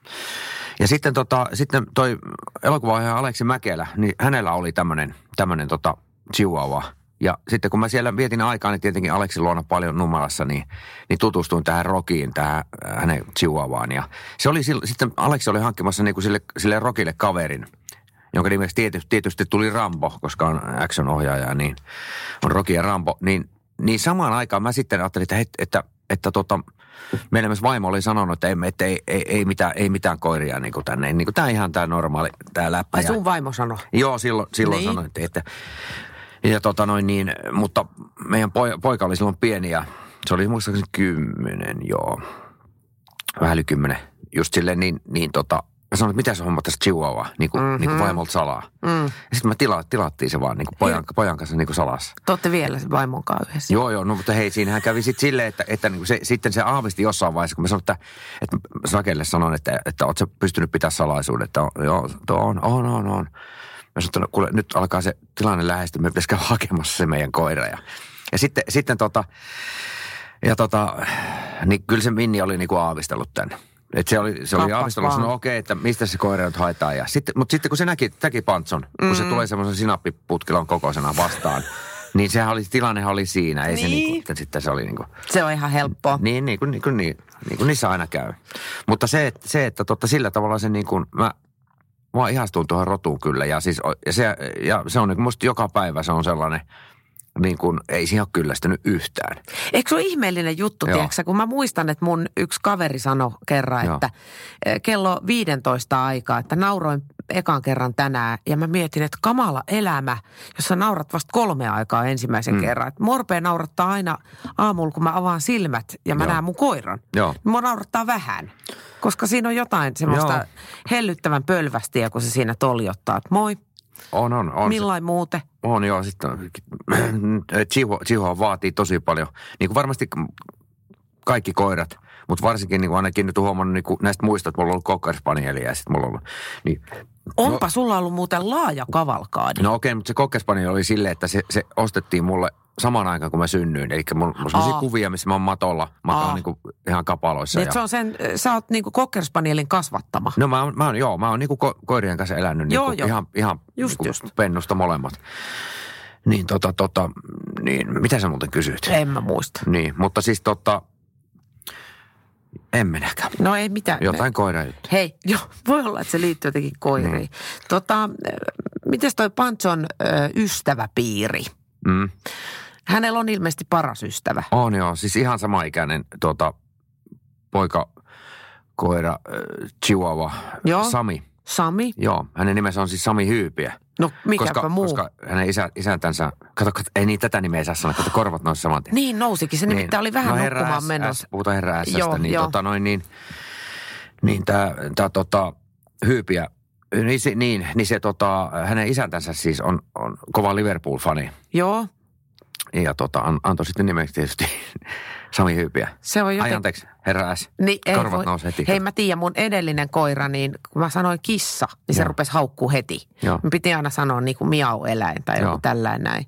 Ja sitten, tota, sitten toi elokuvaohjaaja Aleksi Mäkelä, niin hänellä oli tämmöinen tämmönen tota chihuahua. Ja sitten kun mä siellä vietin aikaa, niin tietenkin Aleksi luona paljon numelassa, niin, niin tutustuin tähän Rokiin, tähän äh, hänen chihuahuaan. Ja se oli sitten, Aleksi oli hankkimassa niin kuin sille, sille Rokille kaverin, jonka nimeksi tietysti, tietysti tuli Rambo, koska on action-ohjaaja, niin on Roki ja Rambo. Niin, niin samaan aikaan mä sitten ajattelin, että, että, että, että tota, meillä myös vaimo oli sanonut, että ei, että ei, ei, ei, mitään, ei mitään koiria niin kuin tänne. Niin kuin, tämä on ihan tämä normaali, tämä läppä. Ai sun vaimo sanoi? Joo, silloin, silloin niin. sanoi, että, että ja tota noin niin, mutta meidän poika oli silloin pieni ja se oli muistaakseni kymmenen, joo. Vähän yli kymmenen. Just silleen niin, niin tota, Mä sanoin, että mitä se homma tässä chihuahua, niin kuin, mm-hmm. niin kuin vaimolta salaa. Mm. Ja sitten me tila, tilattiin se vaan niin kuin pojan, pojan kanssa niin kuin salassa. Te olette vielä vaimon kanssa yhdessä. Joo, joo, no mutta hei, siinähän kävi sitten silleen, että, että niin kuin se, sitten se aavisti jossain vaiheessa, kun mä sanoin, että, että Sakelle sanon, että, että, oot sä pystynyt pitää salaisuuden, että on, joo, on, on, on, on. Mä sanoin, että no, kuule, nyt alkaa se tilanne lähestyä, me pitäisi käydä hakemassa se meidän koira. Ja Ja sitten, sitten tota, ja tota, niin kyllä se Minni oli niinku aavistellut tämän. Et se oli, se oli aavistellut, no okei, että mistä se koira nyt haetaan. Ja sitten, mutta sitten kun se näki, näki Pantson, kun Mm. se tulee semmoisen sinappiputkilon kokoisena vastaan, niin sehän oli, tilannehan oli siinä. Ei se Niin. niinku, että sitten se oli niinku, Se on ihan helppoa. niin, niin kuin, niin, kuin, niin, niin kuin niissä aina käy. Mutta se, että, se, että totta, sillä tavalla se niin kuin, mä, mä ihastun tuohon rotuun kyllä. Ja, siis, ja, se, ja se on niin kuin musta joka päivä se on sellainen, niin kuin, ei siihen ole kyllästynyt yhtään. Eikö se ole ihmeellinen juttu, tiedätkö, kun mä muistan, että mun yksi kaveri sanoi kerran, Joo. että eh, kello 15 aikaa, että nauroin ekan kerran tänään ja mä mietin, että kamala elämä, jos sä naurat vasta kolme aikaa ensimmäisen mm. kerran. Että morpea naurattaa aina aamulla, kun mä avaan silmät ja mä Joo. näen mun koiran. Joo. Mua naurattaa vähän, koska siinä on jotain semmoista Joo. hellyttävän pölvästiä, kun se siinä toljottaa, että moi, On, on, on. millain muuten. On joo, sitten Chihuahua, Chihuahua vaatii tosi paljon. Niin kuin varmasti kaikki koirat, mutta varsinkin niin kuin ainakin nyt on huomannut niin kuin näistä muista, että mulla on ollut Cocker Spanielia ja sitten mulla on ollut, niin Onpa sulla ollut muuten laaja kavalkaadi. No okei, mutta se Cocker Spaniel oli silleen, että se, se ostettiin mulle samaan aikaan, kun mä synnyin. Eli mulla on sellaisia Aa. kuvia, missä mä oon matolla, mä oon niin kuin ihan kapaloissa. Niin, Ja... se on sen, sä oot niinku Cockerspanielin kasvattama. No mä oon, mä oon, joo, mä oon niinku ko- koirien kanssa elänyt niinku Joo, joo. ihan, ihan Just, niinku just. pennusta molemmat. Niin tota, tota, niin mitä sä muuten kysyit? En mä muista. Niin, mutta siis tota, en minäkään. No ei mitään. Jotain koira juttu. Hei, jo, voi olla, että se liittyy jotenkin koiriin. Niin. Tota, miten toi Panchon ö, ystäväpiiri? Mm. Hänellä on ilmeisesti paras ystävä. On joo, siis ihan samaikäinen tuota, poika, koira, äh, chihuahua, Joo. Sami. Sami? Joo, hänen nimensä on siis Sami Hyypiä. No mikäpä koska, muu. Koska hänen isä, isäntänsä, kato, kato, ei niin tätä nimeä saa sanoa, kato korvat nousi saman tien. Niin nousikin. Se nimittäin oli vähän no, nukkumaan menossa. Puhutaan herra Joo, niin, joo. tota, noin, niin, niin tämä tää, tota, Hyypiä, niin, se- niin, niin se tota, hänen isäntänsä siis on, on kova Liverpool-fani. Joo, Ja tota, an, antoi sitten nimeksi tietysti Sami Hyypiä. se on Ai jotenkin... anteeksi, herra S. Niin, ei Korvat voi- heti. Hei mä tiedän, mun edellinen koira, niin kun mä sanoin kissa, niin se Joo. rupesi haukkuu heti. Joo. Mä piti aina sanoa niin kuin miau-eläin tai Joo. joku tällainen näin.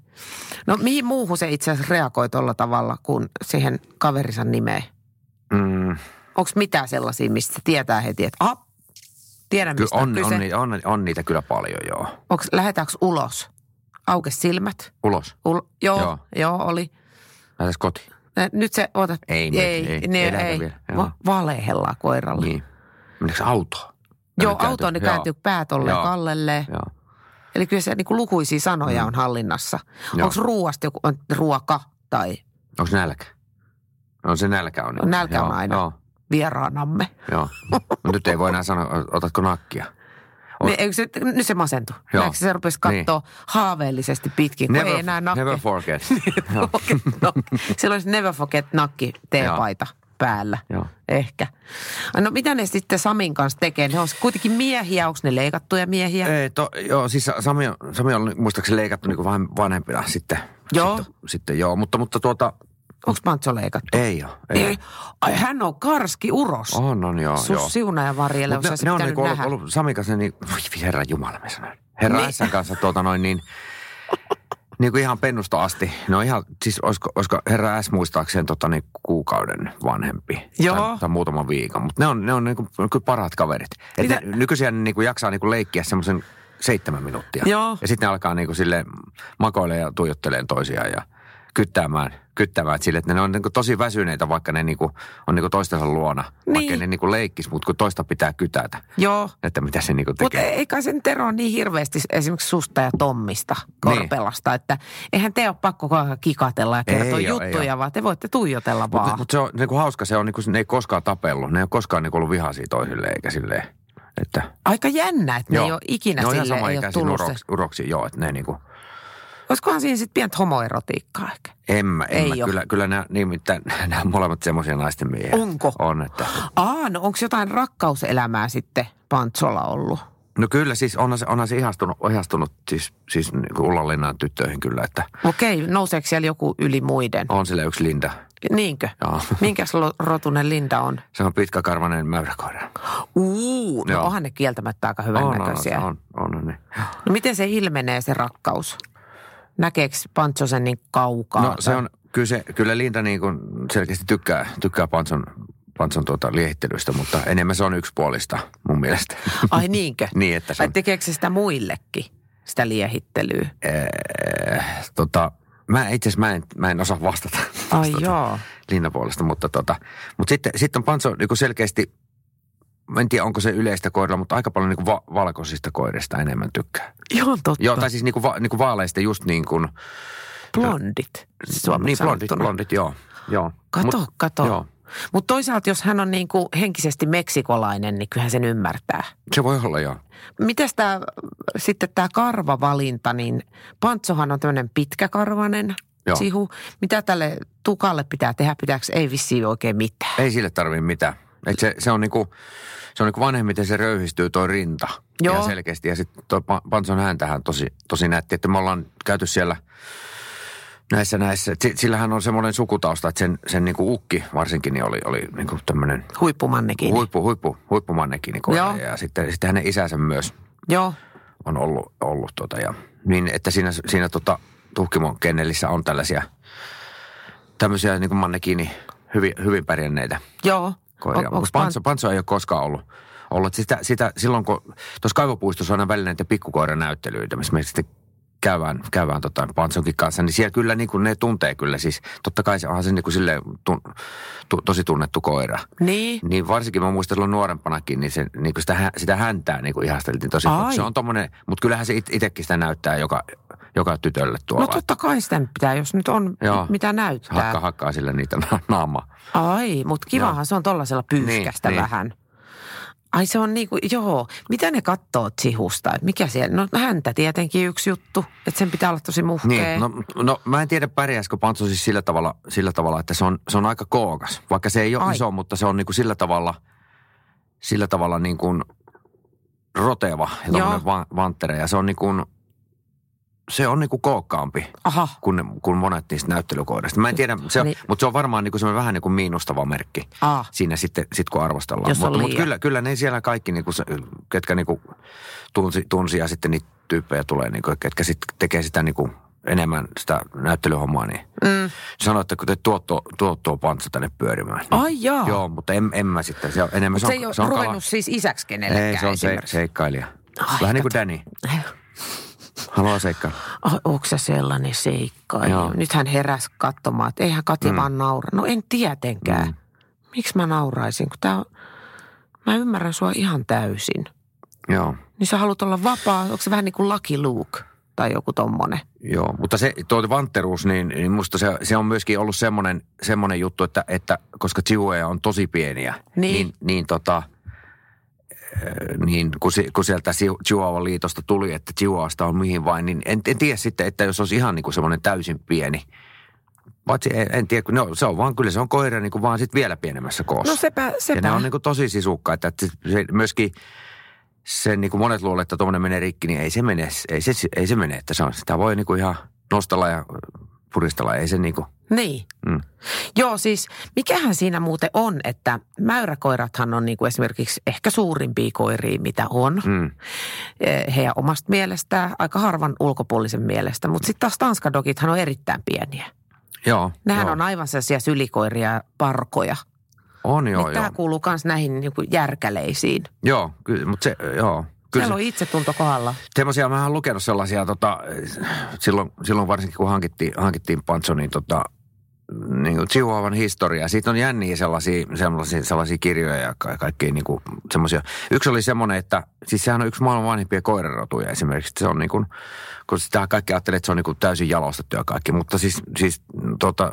No mihin muuhun se itse asiassa reagoi tuolla tavalla kuin siihen kaverinsa nimeen? Mm, Onko mitään sellaisia, mistä tietää heti, että ah, tiedän mistä on, on, kyse. on, on, on, niitä kyllä paljon, joo. Onks, lähdetäänkö ulos? Auke silmät? Ulos. Ul, joo, joo, Joo. oli. Lähdetään kotiin. Nyt se, otat, Ei, ei, ei, ei, ne, ei vielä. Va- valehellaan koiralle. Niin. Mennäänkö autoon? Joo, auto on joo, kääntyy pää tolleen kallelle. Joo. Eli kyllä se niin kuin lukuisia sanoja on hallinnassa. Onko ruoasta joku on ruoka tai Onko nälkä? No se nälkä on. Nälkä on aina. Joo, vieraanamme? joo. No nyt ei voi enää sanoa, otatko nakkia? Niin, eikö se, nyt se masentui. Joo. Näetkö se rupesi katsoa niin. haaveellisesti pitkin, Never, ei enää nakke. never forget. joo. Sillä olisi Never Forget nakki teepaita päällä. Joo. Ehkä. No mitä ne sitten Samin kanssa tekee? Ne on kuitenkin miehiä, onko ne leikattuja miehiä? Ei, to, joo, siis Sami on, Sami on muistaakseni leikattu niin kuin vanhempina sitten. Joo. Sitten, sitten joo, mutta, mutta tuota, Onko Pantso leikattu? ei ole. Ei. Ei. Ai hän on karski uros. On, on, joo. joo. Sus siuna ja varjelle, ne, ne on niinku ollut, ollut Samin kanssa niin, voi herra jumala mä sanoin. Herra Niin. Sän kanssa tuota noin niin, niin kuin ihan pennusta asti. Ne on ihan, siis olisiko, olisiko herra S muistaakseen tota niin kuukauden vanhempi. Joo. Tai, tai muutaman viikon. Mutta ne on, ne on niin kuin, kyllä parhaat kaverit. Et Mitä- ne, nykyisiä ne niin kuin jaksaa niin kuin leikkiä semmoisen seitsemän minuuttia. Joo. Ja sitten ne alkaa niin kuin sille makoilemaan ja tuijotteleen toisiaan ja kyttäämään, kyttäämään sille, että ne on niin kuin tosi väsyneitä, vaikka ne niin kuin, on niin kuin toistensa luona. Niin. Vaikka ne niin kuin leikkis, mutta kun toista pitää kytätä. Joo. Että mitä se niinku Mutta tekee. ei kai sen Tero niin hirveästi esimerkiksi susta ja Tommista Korpelasta, niin. että eihän te ole pakko kikatella ja kertoa Ei oo, ei juttuja, vaan te voitte tuijotella vaan. Mutta mut se on niinku hauska, se on niinku, ne ei koskaan tapellut. Ne ei ole koskaan niinku ollut vihaisia toisilleen eikä silleen. Että, Aika jännä, että ne ei ole ikinä ne on ihan sama ei ole tullut uroksi, uroksi, joo, että ne niinku, Olisikohan siinä sitten pientä homoerotiikkaa ehkä? en mä, en Ei mä. Kyllä, kyllä nämä, nimittäin, nämä on molemmat semmoisia naisten miehiä. Onko? On, että. Aa, no onko jotain rakkauselämää sitten Pantsolla ollut? No kyllä siis onhan se, onhan se ihastunut, ihastunut siis, siis niinku Ullalinnan tyttöihin kyllä, että Okei, nouseeko siellä joku yli muiden? on sille yksi Linda. Niinkö? Joo. Minkäs rotunen Linda on? Se on pitkäkarvainen mäyräkoira. Uu, no Joo. onhan ne kieltämättä aika hyvän On, on, näköisiä. on, on, on, niin. No miten se ilmenee se rakkaus? Näkeekö Pantso sen niin kaukaa? No se on, kyllä, se, kyllä Linda niin kuin selkeästi tykkää, tykkää Pantson, Pantson tuota liehittelystä, mutta enemmän se on yksipuolista mun mielestä. Ai niinkö? niin, että se Vai on, tekeekö se sitä muillekin, sitä liehittelyä? äh, tota, mä itse asiassa mä en, mä en osaa vastata. Ai vastata joo. Linnan puolesta, mutta, tota, mutta sitten, sitten on Pantso niin selkeästi, en tiedä onko se yleistä koirilla, mutta aika paljon niin va- valkoisista koirista enemmän tykkää. Joo, totta. Joo, tai siis niin kuin, va- niin kuin vaaleista just niin kuin, blondit. Suomeksi niin blondit, blondit, joo. joo. Kato, Mut- kato. Joo, Mutta toisaalta, jos hän on niin kuin henkisesti meksikolainen, niin kyllähän sen ymmärtää. se voi olla joo. Mitäs tämä sitten tämä karvavalinta, niin Pantsohan on tämmöinen pitkäkarvanen Joo. sihu. Mitä tälle tukalle pitää tehdä? Pitääkö ei vissiin oikein mitään? Ei sille tarvitse mitään. Et se, se on niinku, se on niinku vanhemmiten se röyhistyy toi rinta. Joo. Ihan selkeästi. Ja sitten toi Pa- Pantson häntähän tosi, tosi nätti, että me ollaan käyty siellä näissä näissä. Si- Sillähän on semmoinen sukutausta, että sen, sen niinku ukki varsinkin niin oli, oli niinku tämmöinen Huippumannekin. huippu, huippu, huippumannekin. Niinku, Joo. ja sitten, sitten hänen isänsä myös Joo. on ollut, ollut tota, ja niin, että siinä, siinä tota, tuhkimon kennelissä on tällaisia tämmöisiä niin kuin mannekiini hyvin, hyvin pärjänneitä Joo. Koiria. On- onks Pantso, Pantso ei ole koskaan ollut. ollut. Sitä, sitä, silloin kun tuossa kaivopuistossa on aina välillä näitä pikkukoiran näyttelyitä, missä me sitten käydään, käydään tota Pansonkin kanssa, niin siellä kyllä niin kuin ne tuntee kyllä siis. Totta kai se onhan se niin kuin silleen tun, tu, tosi tunnettu koira. Niin. Niin varsinkin mä muistan silloin nuorempanakin, niin, se, niin kuin sitä, sitä häntää niin kuin ihasteltiin tosi. Ai. Se on tommonen, mutta kyllähän se it- itsekin sitä näyttää joka, joka tytölle tuolla. No totta kai sitä pitää, jos nyt on Joo. mitä näyttää. Hakka, hakkaa sille niitä na- naamaa. Ai, mutta kivahan Joo. se on tollasella pyyhkästä Niin, niin. vähän. Ai se on niinku, joo. Mitä ne katsoo sihusta? Et mikä siellä? No häntä tietenkin yksi juttu, että sen pitää olla tosi muhkea. Niin, no, no mä en tiedä pärjäisikö Pantsu siis sillä tavalla, sillä tavalla, että se on, se on aika kookas. Vaikka se ei ole Ai. iso, mutta se on niin kuin sillä tavalla, sillä tavalla niin kuin roteva ja va- vanttere. Ja se on niin kuin, se on niin kuin kookkaampi Aha, kuin, kuin monet niistä näyttelykoirista. Mä en tiedä, se on, Niin. mutta se on varmaan niin kuin semmoinen vähän niin kuin miinustava merkki ah, siinä sitten, sit kun arvostellaan. Jos on mutta, mutta kyllä, kyllä ne siellä kaikki, niin kuin, se- ketkä niin kuin tunsi, tunsi ja sitten niitä tyyppejä tulee, niin kuin, ketkä sitten tekee sitä niin kuin enemmän sitä näyttelyhommaa, niin mm. sanoo, että kun te tuot tuo, tuot tuo pantsa tänne pyörimään. Ai jaa. Joo, mutta en, en mä sitten. Se on enemmän, Mutta se, ei ole se on ruvennut kala. siis isäksi kenellekään Ei, se on se, esimerkiksi. seikkailija. Ai, Vähän niin kuin. Danny. Haluaa seikkailla. Ai, onko se sellainen seikkailija? Joo. Nyt hän heräsi katsomaan, että eihän Kati mm. vaan naura. No en tietenkään. Mm. Miksi mä nauraisin, kun tää on... Mä ymmärrän sua ihan täysin. Joo. Niin sä haluat olla vapaa, onko se vähän niin kuin Lucky Luke tai joku tommonen? Joo, mutta se tuo vantteruus, niin, niin musta se, se on myöskin ollut semmoinen, semmoinen juttu, että, että koska chihuahua on tosi pieniä, Niin. niin, niin tota, niin kun, si- kun sieltä Chihuahuan liitosta tuli, että Chihuahuasta on mihin vain, niin en, en tiedä sitten, että jos olisi ihan niin kuin semmoinen täysin pieni. Paitsi en, en tiedä, kun ne on, se on vaan, kyllä se on koira niin kuin vaan sitten vielä pienemmässä koossa. No sepä, sepä. Ja ne on niin kuin tosi sisukkaita, että se myöskin se niin kuin monet luulee, että tuommoinen menee rikki, niin ei se mene, ei se, ei se mene, että se on, sitä voi niin kuin ihan nostella ja puristella, ei se niin kuin, Niin. mm. Joo, siis mikähän siinä muuten on, että mäyräkoirathan on niin kuin esimerkiksi ehkä suurimpia koiria, mitä on. Mm. Eh, Heidän omasta mielestään, aika harvan ulkopuolisen mielestä. Mutta sitten taas tanskadogithan on erittäin pieniä. Joo. Nehän joo. on aivan sellaisia sylikoiria ja parkoja. On joo, niin joo. Tämä kuuluu myös näihin niin kuin järkäleisiin. Joo, kyllä, mutta se, joo. Kyllä Siellä on itsetunto kohdalla. semmoisia, mä oon lukenut sellaisia, tota, silloin, silloin varsinkin kun hankittiin, hankittiin Pancho, niin tota, niin kuin Chihuahuan historia. Siitä on jänniä sellaisia, sellaisia, sellaisia kirjoja ja ka- kaikkia niin kuin semmoisia. Yksi oli semmoinen, että siis sehän on yksi maailman vanhimpia koirarotuja esimerkiksi. Se on niin kuin, kun sitä kaikki ajattelee, että se on niin kuin täysin jalostettu ja kaikki. Mutta siis, siis tota,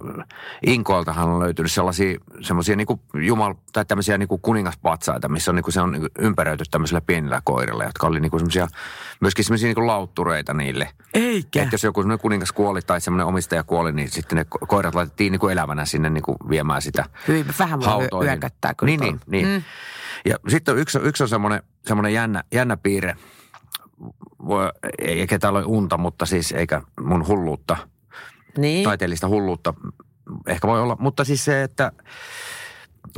Inkoiltahan on löytynyt sellaisia semmoisia niin kuin jumal, tai tämmöisiä niin kuin kuningaspatsaita, missä on niin kuin se on niin kuin ympäröity tämmöisillä pienillä koirilla, jotka oli niin kuin semmoisia, myöskin semmoisia niin kuin lauttureita niille. Eikä. Että jos joku semmoinen kuningas kuoli tai semmoinen omistaja kuoli, niin sitten ne ko- koirat laitettiin niin kuin elävänä sinne niin kuin viemään sitä Hyvin vähän hautoihin. hyökättää kyllä. Niin, niin, niin. Mm. Ja sitten yksi, yksi on semmoinen, semmoinen jännä, jännä piirre, Voi- eikä täällä ole unta, mutta siis eikä mun hulluutta, Niin. taiteellista hulluutta ehkä voi olla. Mutta siis se, että,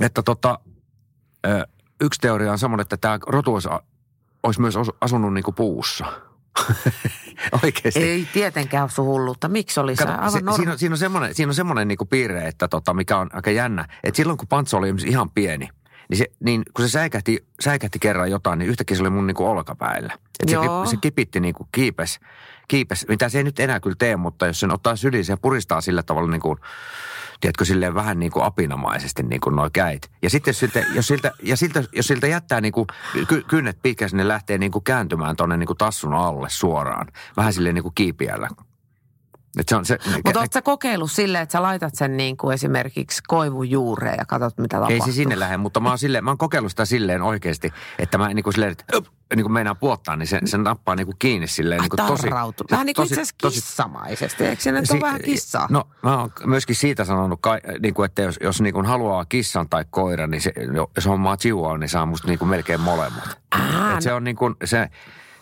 että tota, yksi teoria on semmoinen, että tämä rotu olisi, olisi myös asunut niin kuin puussa. Oikeasti. Ei tietenkään ole sun hullutta. Miksi olisi? Kato, Aivan se, norma- siinä, on, siinä on semmoinen, siinä on semmoinen niinku piirre, että tota, mikä on aika jännä, että silloin kun Pantso oli ihan pieni, niin, se, niin kun se säikähti, säikähti kerran jotain, niin yhtäkkiä se oli mun niinku olkapäillä. Et se, Joo. se kipitti niinku kiipes, kiipes, mitä se ei nyt enää kyllä tee, mutta jos sen ottaa syliin, se puristaa sillä tavalla niin kuin, tiedätkö, silleen vähän niin kuin apinamaisesti niin kuin noi käit. Ja sitten jos siltä, jos siltä, ja siltä, jos siltä jättää niin kuin ky, kynnet pitkäksi, ne lähtee niin kuin kääntymään tuonne niin kuin tassun alle suoraan. Vähän silleen niin kuin kiipiällä. Et se on se, Mutta ootko sä kokeillut silleen, että sä laitat sen niin kuin esimerkiksi koivun juureen ja katsot, mitä tapahtuu? Ei se sinne lähde, mutta mä oon, silleen, mä oon kokeillut sitä silleen oikeasti, että mä niin kuin silleen, että öp, niin kuin meinaan puottaa, niin se, se nappaa niin kuin kiinni silleen Ai niin kuin tosi... tarrautu. se Vähän niin kuin itse asiassa tosi- kissamaisesti. Eikö se nyt ole Si- vähän kissaa? No mä oon myöskin siitä sanonut, niin kuin, että jos, jos niin kuin haluaa kissan tai koiran, niin se, jos hommaa chihuahua, niin saa musta niin kuin melkein molemmat. Aa, Et se on niin kuin, se,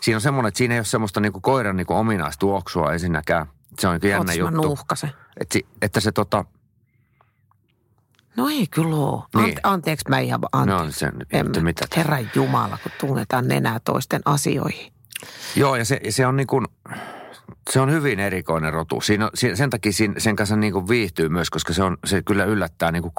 siinä on semmoinen, että siinä ei ole semmoista niin kuin koiran niin kuin ominaista tuoksua ensinnäkään. Se on jännä Ootas mä juttu. nuuhkasen? Että, si- että se tota, No ei kyllä ole. Niin. Ante, anteeksi, mä ihan anteeksi. no se nyt, En mitä. Herran Jumala, kun tunnetaan nenää toisten asioihin. Joo, ja se, se on niin kuin, se on hyvin erikoinen rotu. Siinä, on- sen takia siinä, sen kanssa niin kuin viihtyy myös, koska se, on, se kyllä yllättää niin kuin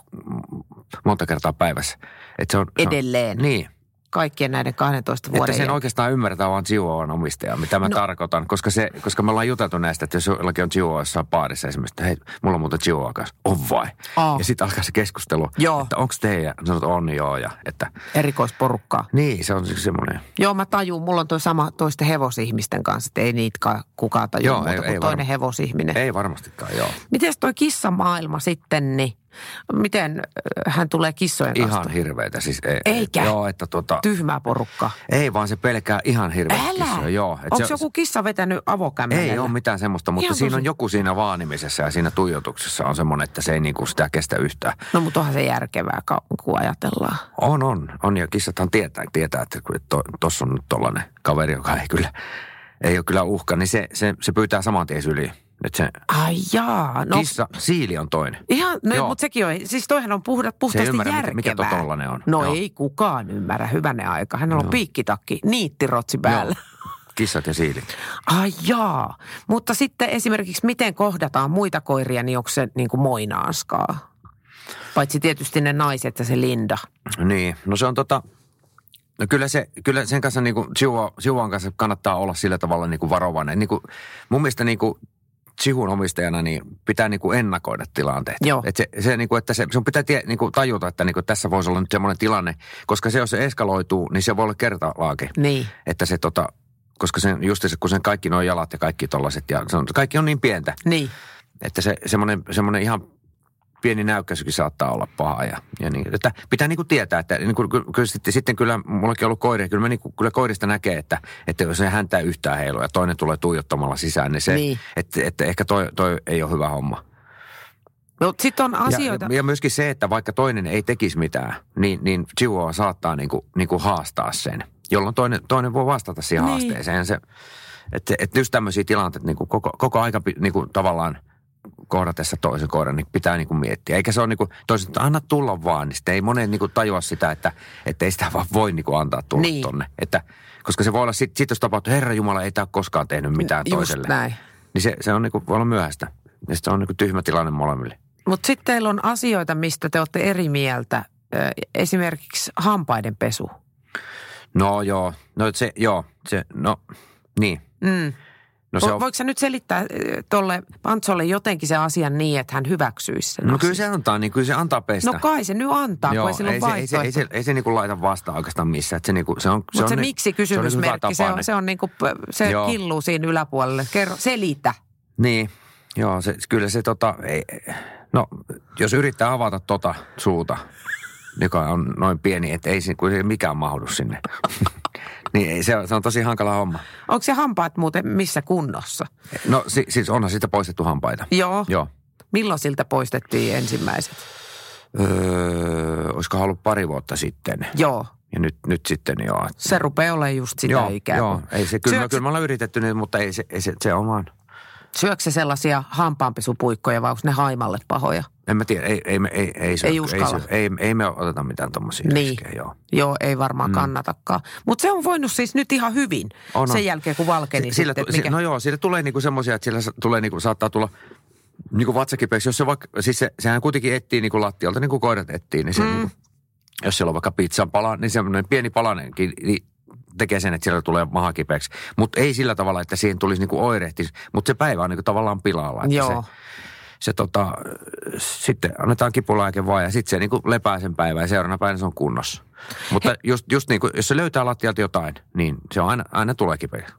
monta kertaa päivässä. Et se on, se on, Edelleen. niin, Kaikkien näiden 12 että vuoden sen jälkeen. oikeastaan ymmärtää vaan Chihuahuan omistaja, mitä mä No. tarkoitan. Koska, se, koska me ollaan juteltu näistä, että jos jollakin on Chihuahua jossain baarissa esimerkiksi, että hei, mulla on muuten Chihuahua kanssa. On vai? Aa. Ja sitten alkaa se keskustelu, Joo. että onko teidän? Sanot, on joo. Ja, että, Erikoisporukkaa. niin, se on se- semmoinen. Joo, mä tajun. Mulla on toi sama toisten hevosihmisten kanssa, että ei niitä ka- kukaan tajua Joo, muuta ei- kuin ei toinen varma- hevosihminen. Ei varmastikaan, joo. Miten toi kissamaailma sitten, niin miten hän tulee kissojen kanssa? Ihan hirveitä. Siis, ei, Eikä? Joo, että tota, Tyhmää porukkaa. Ei, vaan se pelkää ihan hirveästi Älä! kissoja. Joo, Onko se, joku kissa vetänyt avokämmenellä? Ei ole mitään semmoista, mutta Ihan siinä on tosi. joku siinä vaanimisessa ja siinä tuijotuksessa on semmoinen, että se ei niinku sitä kestä yhtään. No mutta onhan se järkevää, kun ajatellaan. On, on. On ja kissathan tietää, tietää että tuossa on nyt tollainen kaveri, joka ei kyllä, ei ole kyllä uhka, niin se, se, se pyytää saman tien syliin. Että se Ai jaa, no kissa, siili on toinen. ihan, no Joo. mutta sekin on, siis toihan on puhdat, puhtaasti ymmärrä, mikä- järkevää. mikä to- tollanen on. No Joo. ei kukaan ymmärrä, hyvänen aika. Hänellä on piikkitakki, niittirotsi päällä. Joo. Kissat ja siilit. Ai jaa, mutta sitten esimerkiksi miten kohdataan muita koiria, niin onko se niin kuin moinaanskaa? Paitsi tietysti ne naiset ja se Linda. Niin, no se on tota, no kyllä, se, kyllä sen kanssa niin kuin Chihuahuan kanssa kannattaa olla sillä tavalla niin kuin varovainen. Niin kuin, mun mielestä niin kuin Chihun omistajana niin pitää niin kuin ennakoida tilanteet. Joo. Et se, se, niin kuin, että se, sun pitää tie, niin kuin tajuta, että niin kuin tässä voisi olla nyt semmoinen tilanne, koska se jos se eskaloituu, niin se voi olla kertalaake. Niin. Että se tota, koska sen, just se, kun sen kaikki nuo jalat ja kaikki tollaset ja se on, kaikki on niin pientä, Niin. että se semmoinen, semmoinen ihan pieni näykkäisykin saattaa olla paha. Ja, ja niin, että pitää niin kuin tietää, että niin kuin, ky- kyllä sitten, sitten kyllä, mullakin on ollut koiria, kyllä, mä niin kuin, kyllä koirista näkee, että, että jos ei häntä yhtään heilu ja toinen tulee tuijottamalla sisään, niin se, Niin. Että, että ehkä toi, toi ei ole hyvä homma. No sitten on asioita. Ja, ja myöskin se, että vaikka toinen ei tekisi mitään, niin, niin Chihuahua saattaa niin kuin, niin kuin haastaa sen, jolloin toinen, toinen voi vastata siihen Niin. haasteeseen. Se, että, että just tämmöisiä tilanteita niin kuin koko, koko aika niin kuin tavallaan kohdatessa toisen koiran, niin pitää niin kuin miettiä. Eikä se ole niin kuin, että anna tulla vaan, niin sitten ei monen niin kuin tajua sitä, että, että ei sitä vaan voi niin kuin antaa tulla Niin. tonne. Että, koska se voi olla sitten, sit jos tapahtuu, Herra Jumala, ei tämä koskaan tehnyt mitään Just toiselle. näin. Niin se, se on niin kuin, voi olla myöhäistä. Ja se on niin kuin tyhmä tilanne molemmille. Mutta sitten teillä on asioita, mistä te olette eri mieltä. Esimerkiksi hampaiden pesu. No joo, no se, joo, se, no niin. Mm. No se on, voiko sä nyt selittää tuolle Pantsolle jotenkin sen asian niin, että hän hyväksyisi sen no asian? kyllä se antaa, niin kyllä se antaa pestä. No kai se nyt antaa, Joo, kun ei sillä ei, se, ei, se, ei, se, ei se niinku laita vastaan oikeastaan missään. Että se, niinku, se on, Mutta se, on se ni- miksi se on niinku kysymysmerkki, se on, tapainen. se on niinku, se Joo. killuu siinä yläpuolelle. Kerro, selitä. Niin, joo, se, kyllä se tota, ei, no jos yrittää avata tota suuta, joka on noin pieni, että ei, se- kun ei mikään mahdu sinne. niin ei, se, on, se on tosi hankala homma. Onko se hampaat muuten missä kunnossa? No si, siis onhan siitä poistettu hampaita. Joo. Joo. Milloin siltä poistettiin ensimmäiset? Öö, olisiko ollut pari vuotta sitten. Joo. Ja nyt, nyt sitten joo. Se rupeaa olemaan just sitä joo, ikää. joo, ei se, kyllä, Syöks... kyllä me ollaan yritetty nyt, mutta ei se, ei se, se on vaan. Syöksä sellaisia hampaanpesupuikkoja vai onko ne haimalle pahoja? En mä tiedä, ei, ei, ei, ei, se, Ei ei, se, ei, ei me oteta mitään tommosia Niin. riskejä, joo. Joo, ei varmaan mm. kannatakaan. Mutta se on voinut siis nyt ihan hyvin On, on. sen jälkeen, kun valkeni Si- sillä, sitten. si- No joo, sille tulee niinku semmoisia, että sillä tulee niinku, saattaa tulla niinku vatsakipeäksi. Jos se vaikka, siis se, sehän kuitenkin etsii niinku lattialta, niin kuin koirat etsii, niin se mm. niinku, jos siellä on vaikka pizzan pala, niin semmoinen pieni palanenkin, niin tekee sen, että siellä tulee maha kipeäksi. Mutta ei sillä tavalla, että siihen tulisi niinku oirehtis, mutta se päivä on niinku tavallaan pilalla. Että Joo. Se, se tota, sitten annetaan kipulääke vaan ja sitten se niinku lepää sen päivän ja seuraavana päivänä se on kunnossa. Mutta just, just niin kuin, jos se löytää lattialta jotain, niin se on aina, aina tulee kipeäksi.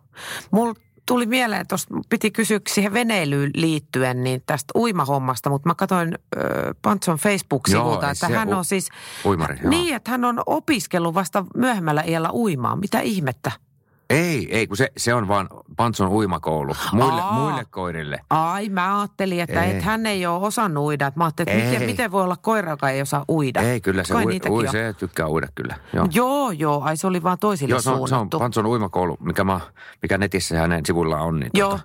Mulla tuli mieleen, tuossa piti kysyä siihen veneilyyn liittyen niin tästä uimahommasta, mutta mä katsoin äh, Pantson Facebook-sivulta, Joo, että hän u- on siis... uimari, joo. Niin, että hän on opiskellut vasta myöhemmällä iällä uimaan. Mitä ihmettä? Ei, ei, kun se, se on vaan Pantson uimakoulu muille, Aa. muille koirille. Ai, mä ajattelin, että Ei. et hän ei ole osannut uida. Et Mä ajattelin, että miten, miten voi olla koira, joka ei osaa uida. Ei, kyllä se, Kai ui, ui, on. se tykkää uida kyllä. Joo. Joo, joo. Ai se oli vaan toisille Joo, se on, se on suunnattu. Pantson uimakoulu, mikä, mä, mikä netissä hänen sivuillaan on. Niin Joo. Tota,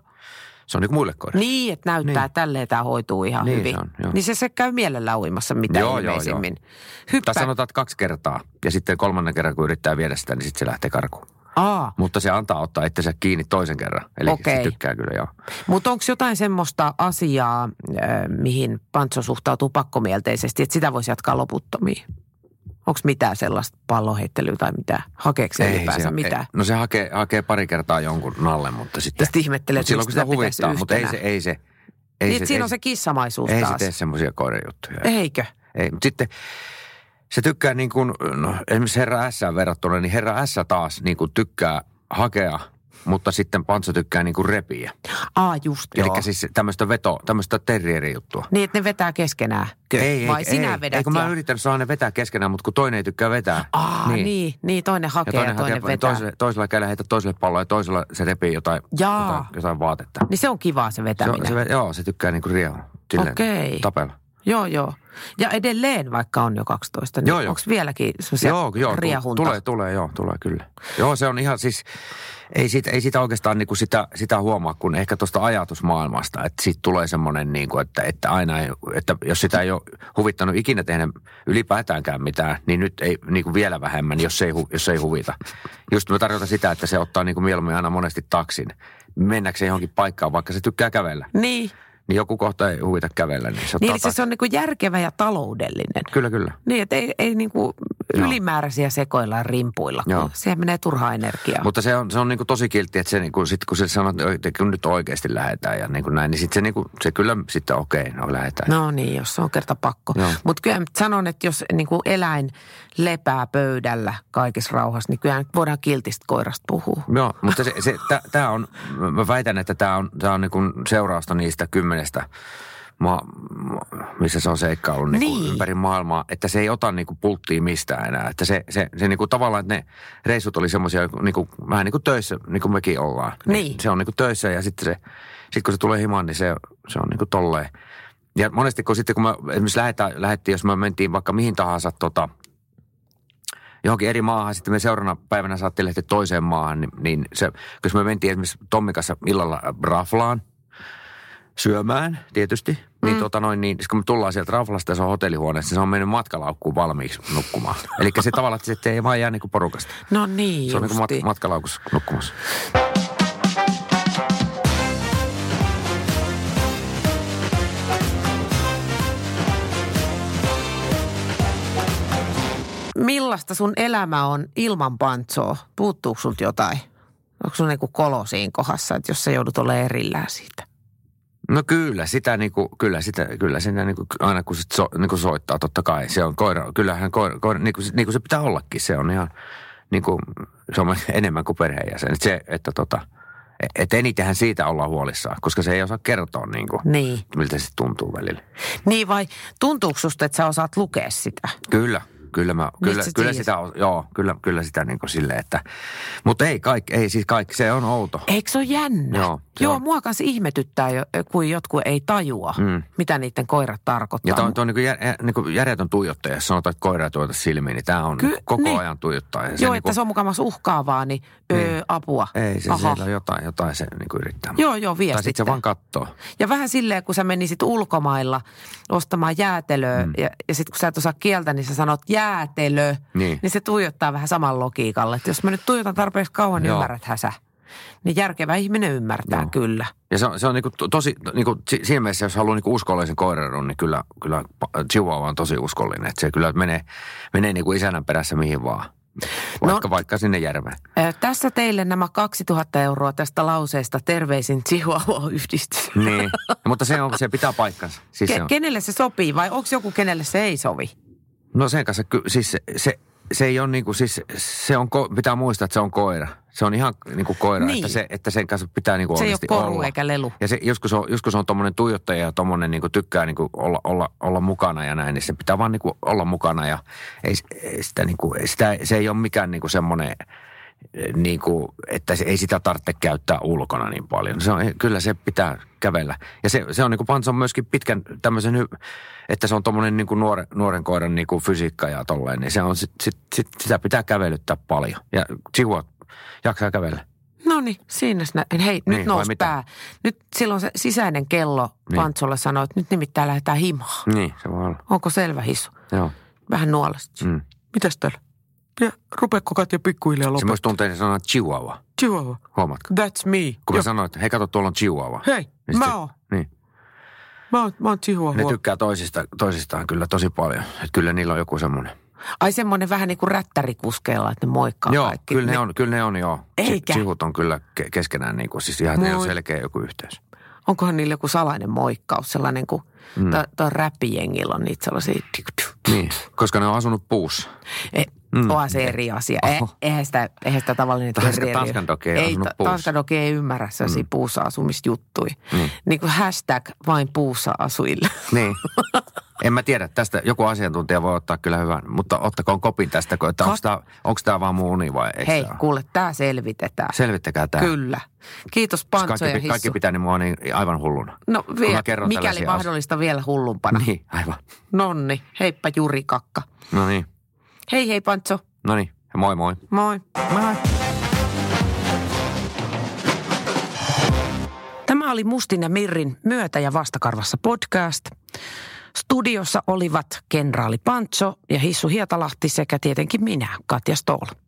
se on niin kuin muille koirille. Niin, että näyttää, Niin. tälleen tämä hoituu ihan Niin hyvin. se on, joo. niin se, se käy mielellään uimassa mitä Joo, joo, ilmeisimmin. Tai sanotaan, että kaksi kertaa. Ja sitten kolmannen kerran, kun yrittää viedä sitä, niin sitten se lähtee karkuun. Aa, Mutta se antaa ottaa itsensä kiinni toisen kerran. Eli Okei. se tykkää kyllä, joo. mutta onko jotain semmoista asiaa, äh, mihin Pantso suhtautuu pakkomielteisesti, että sitä voisi jatkaa loputtomiin? Onko mitään sellaista palloheittelyä tai mitään? Hakeeko se ylipäänsä mitään? Ei, no se hakee, hakee pari kertaa jonkun nalle, mutta sitten... Ja sitten ihmettelee, että silloin kun sitä huvittaa, mutta ei se, ei se... Ei Niin, se, siinä ei on se kissamaisuus Ei taas. se tee semmoisia koirajuttuja. Eikö? Ei, mutta sitten se tykkää niin kuin, no, esimerkiksi Herra S verrattuna, niin Herra S taas niin kuin tykkää hakea, mutta sitten Pantso tykkää niin kuin repiä. Aa, just joo. Eli siis tämmöistä veto, tämmöistä terrierijuttua. Niin, että ne vetää keskenään. Kö? Vai sinä ei, vedät Ei, kun mä ja... oon yrittänyt saada ne vetää keskenään, mutta kun toinen ei tykkää vetää. Aa, niin. niin, niin toinen hakee ja toinen, ja toinen hakee, vetää. toiselle, toisella kädellä heitä toiselle palloa ja toisella se repii jotain, Jaa. jotain, jotain vaatetta. Niin se on kivaa se Se, vetäminen. on- se, joo, se tykkää niinku riehua. Silleen Okei. Tapella. Joo, joo. Ja edelleen, vaikka on jo 12, niin Joo, joo. onko vieläkin semmoisia Joo, joo, riehunta? tulee, tulee, joo, tulee kyllä. Joo, se on ihan siis, ei siitä, ei siitä oikeastaan niinku sitä, sitä huomaa, kun ehkä tuosta ajatusmaailmasta, että siitä tulee semmoinen, niinku, että, että aina ei, että jos sitä ei ole huvittanut ikinä tehdä ylipäätäänkään mitään, niin nyt ei niinku vielä vähemmän, jos ei, jos ei huvita. Just mä tarkoitan sitä, että se ottaa niinku mieluummin aina monesti taksin, mennäkseen johonkin paikkaan, vaikka se tykkää kävellä. Niin, Niin joku kohta ei huvita kävellä, niin se ottaa niin se, taksin. se on niin kuin järkevä ja taloudellinen. Kyllä, kyllä. Niin, että ei, ei niin kuin. Ylimääräisiä sekoilla rimpuilla, kun Joo. siihen menee turhaa energiaa. Mutta se on, se on niin kuin tosi kiltti, että se niin kuin, sit kun se sanoo, että kun nyt oikeasti lähdetään ja niin kuin näin, niin sit se, niin kuin, se kyllä sitten okei, no lähdetään. No niin, jos se on kerta pakko. Mutta kyllä sanon, että jos niin kuin eläin lepää pöydällä kaikessa rauhassa, niin kyllä voidaan kiltistä koirasta puhua. Joo, mutta se, se, tämä on, mä väitän, että tämä on, tää on niin kuin seurausta niistä kymmenestä, ma, missä se on seikkaillut niin kuin Niin. ympäri maailmaa, että se ei ota niin kuin pulttia mistään enää. Että se, se, se niin kuin tavallaan, että ne reissut oli semmoisia niin kuin, vähän niin kuin töissä, niin kuin mekin ollaan. Niin. Se on niin kuin töissä ja sitten se, sit kun se tulee himaan, niin se, se on niin kuin tolleen. Ja monesti kun sitten kun me esimerkiksi lähetään, lähettiin, jos me mentiin vaikka mihin tahansa tota, johonkin eri maahan, sitten me seuraavana päivänä saatiin lähteä toiseen maahan, niin, niin se, jos me mentiin esimerkiksi Tommin kanssa illalla raflaan, syömään tietysti, niin, Mm. tota noin, niin kun me tullaan sieltä raflasta ja se on hotellihuoneessa, niin se on mennyt matkalaukkuun valmiiksi nukkumaan. Eli se tavallaan, että se ei vaan jää niin kuin porukasta. No niin, Se on niin justi. mat- matkalaukussa nukkumassa. Millaista sun elämä on ilman pantsoa? Puuttuuko sulta jotain? Onko sun niinku kolo siinä kohdassa, että jos sä joudut olemaan erillään siitä? No kyllä, sitä niinku, kyllä sitä, kyllä siinä niinku, aina kun sit so, niinku soittaa, totta kai. Se on koira, kyllähän koira, koira niinku, se- niinku se pitää ollakin. Se on ihan, niinku, se on enemmän kuin perheenjäsen. Et se, että tota, et enitenhän siitä ollaan huolissaan, koska se ei osaa kertoa niinku, Niin. miltä se tuntuu välillä. Niin vai tuntuuko susta, että sä osaat lukea sitä? Kyllä, kyllä, mä, kyllä, kyllä tiedät? sitä, on- joo, kyllä, kyllä sitä niin kuin silleen, että, mutta ei kaikki, ei siis kaikki, se on outo. Eikö se ole jännä? Joo, se Joo on. mua kanssa ihmetyttää, jo, kun jotkut ei tajua, Mm. mitä niiden koirat tarkoittaa. Ja on, tuo on niin kuin jär, niin kuin järjetön tuijottaja, jos sanotaan, että koira tuota silmiin, niin tämä on Ky- Ky- koko niin. ajan tuijottaa. Ja Joo, se että niin kuin, se on mukamassa uhkaavaa, niin, Niin. öö, apua. Ei, se Aha. siellä on jotain, jotain se niin kuin yrittää. Joo, joo, Tai sitten viestittää. se vaan katsoo. Ja vähän silleen, kun sä menisit ulkomailla ostamaan jäätelöä mm. ja, ja sitten kun sä et osaa kieltä, niin sä sanot jäätelö, Niin. niin se tuijottaa vähän saman logiikalle. Että jos mä nyt tuijotan tarpeeksi kauan, niin Joo. ymmärrät sä. Niin järkevä ihminen ymmärtää Joo. kyllä. Ja se on, se on niinku to- tosi, niinku, si- siinä mielessä, jos haluaa niinku uskollisen koiran, niin kyllä, kyllä Chihuahua on tosi uskollinen. Että se kyllä menee, menee niinku isänän perässä mihin vaan. Vaikka, No- vaikka sinne järveen. Tässä teille nämä 2000 euroa tästä lauseesta terveisin Chihuahua-yhdistys. Niin, mutta se, on, se pitää paikkansa. Siis se Ke- on. kenelle se sopii vai onko joku, kenelle se ei sovi? No sen kanssa, siis se, se, se ei ole niinku, siis se on, ko- pitää muistaa, että se on koira. Se on ihan niinku koira, Niin. että, se, että sen kanssa pitää niinku Se ei ole koru olla. eikä lelu. Ja se, joskus on, joskus on tommonen tuijottaja ja tommonen niinku tykkää niinku olla, olla, olla, mukana ja näin, niin se pitää vaan niinku olla mukana ja ei, ei sitä niinku, ei sitä, se ei ole mikään niinku semmoinen, niinku, että se, ei sitä tarvitse käyttää ulkona niin paljon. Se on, kyllä se pitää kävellä. Ja se, se on niinku Pants on myöskin pitkän tämmöisen, että se on tommonen niinku nuoren, nuoren koiran niinku fysiikka ja tolleen, niin se on sit, sit, sit, sitä pitää kävelyttää paljon. Ja Chihuahua jaksaa kävellä. No niin, siinä sinä. Hei, Niin, nyt nousi pää. Nyt silloin se sisäinen kello Niin. Pantsolle sanoi, että nyt nimittäin lähdetään himaan. Niin, se voi olla. Onko selvä hissu? Joo. Vähän nuolesta. Mm. Mitäs täällä? Ja rupeeko Katja pikkuhiljaa Se lopettaa? myös tuntee sen sanan chihuahua. Chihuahua. Huomaatko? That's me. Kun mä sanoin, että hei kato, tuolla on chihuahua. Hei, Niin mä oon. Niin. Mä oon, mä oon Ne chihuahua. tykkää toisista, toisistaan kyllä tosi paljon. Että kyllä niillä on joku semmoinen. Ai semmoinen vähän niin kuin rättärikuskeella, että ne moikkaa Joo, kaikki. kyllä ne on, kyllä ne on joo. Eikä. Chihut on kyllä ke- keskenään niin kuin, siis ihan että niillä on Moi. selkeä joku yhteys. Onkohan niillä joku salainen moikkaus, sellainen kuin mm. tuo räppijengillä on niitä sellaisia. Niin, koska ne on asunut puussa. E, Mm. mm. Onhan se eri asia. E, eihän, sitä, eihän sitä tavallinen Tanska- terrieri- Tanskan dogi ei ei. Tanskan dogi ei ymmärrä sellaisia mm. puussa asumisjuttuja. Niin. Niin kuin hashtag vain puussa asuille. Niin. En mä tiedä, tästä joku asiantuntija voi ottaa kyllä hyvän, mutta ottakoon kopin tästä, että onko tämä, onko tämä vaan mun uni vai eikö Hei, ole? kuule, tämä selvitetään. Selvittäkää tämä. Kyllä. Kiitos Pantso Kaikki, ja Hissu. kaikki pitää niin mua niin aivan hulluna. No vielä, mikäli mahdollista vielä hullumpana. Niin, aivan. Nonni, heippa Juri Kakka. No niin, Hei hei Pantso. no niin, moi moi. Moi. Moi. Tämä oli Mustin ja Mirrin myötä- ja vastakarvassa podcast. Studiossa olivat kenraali Pantso ja Hissu Hietalahti sekä tietenkin minä, Katja Stoll.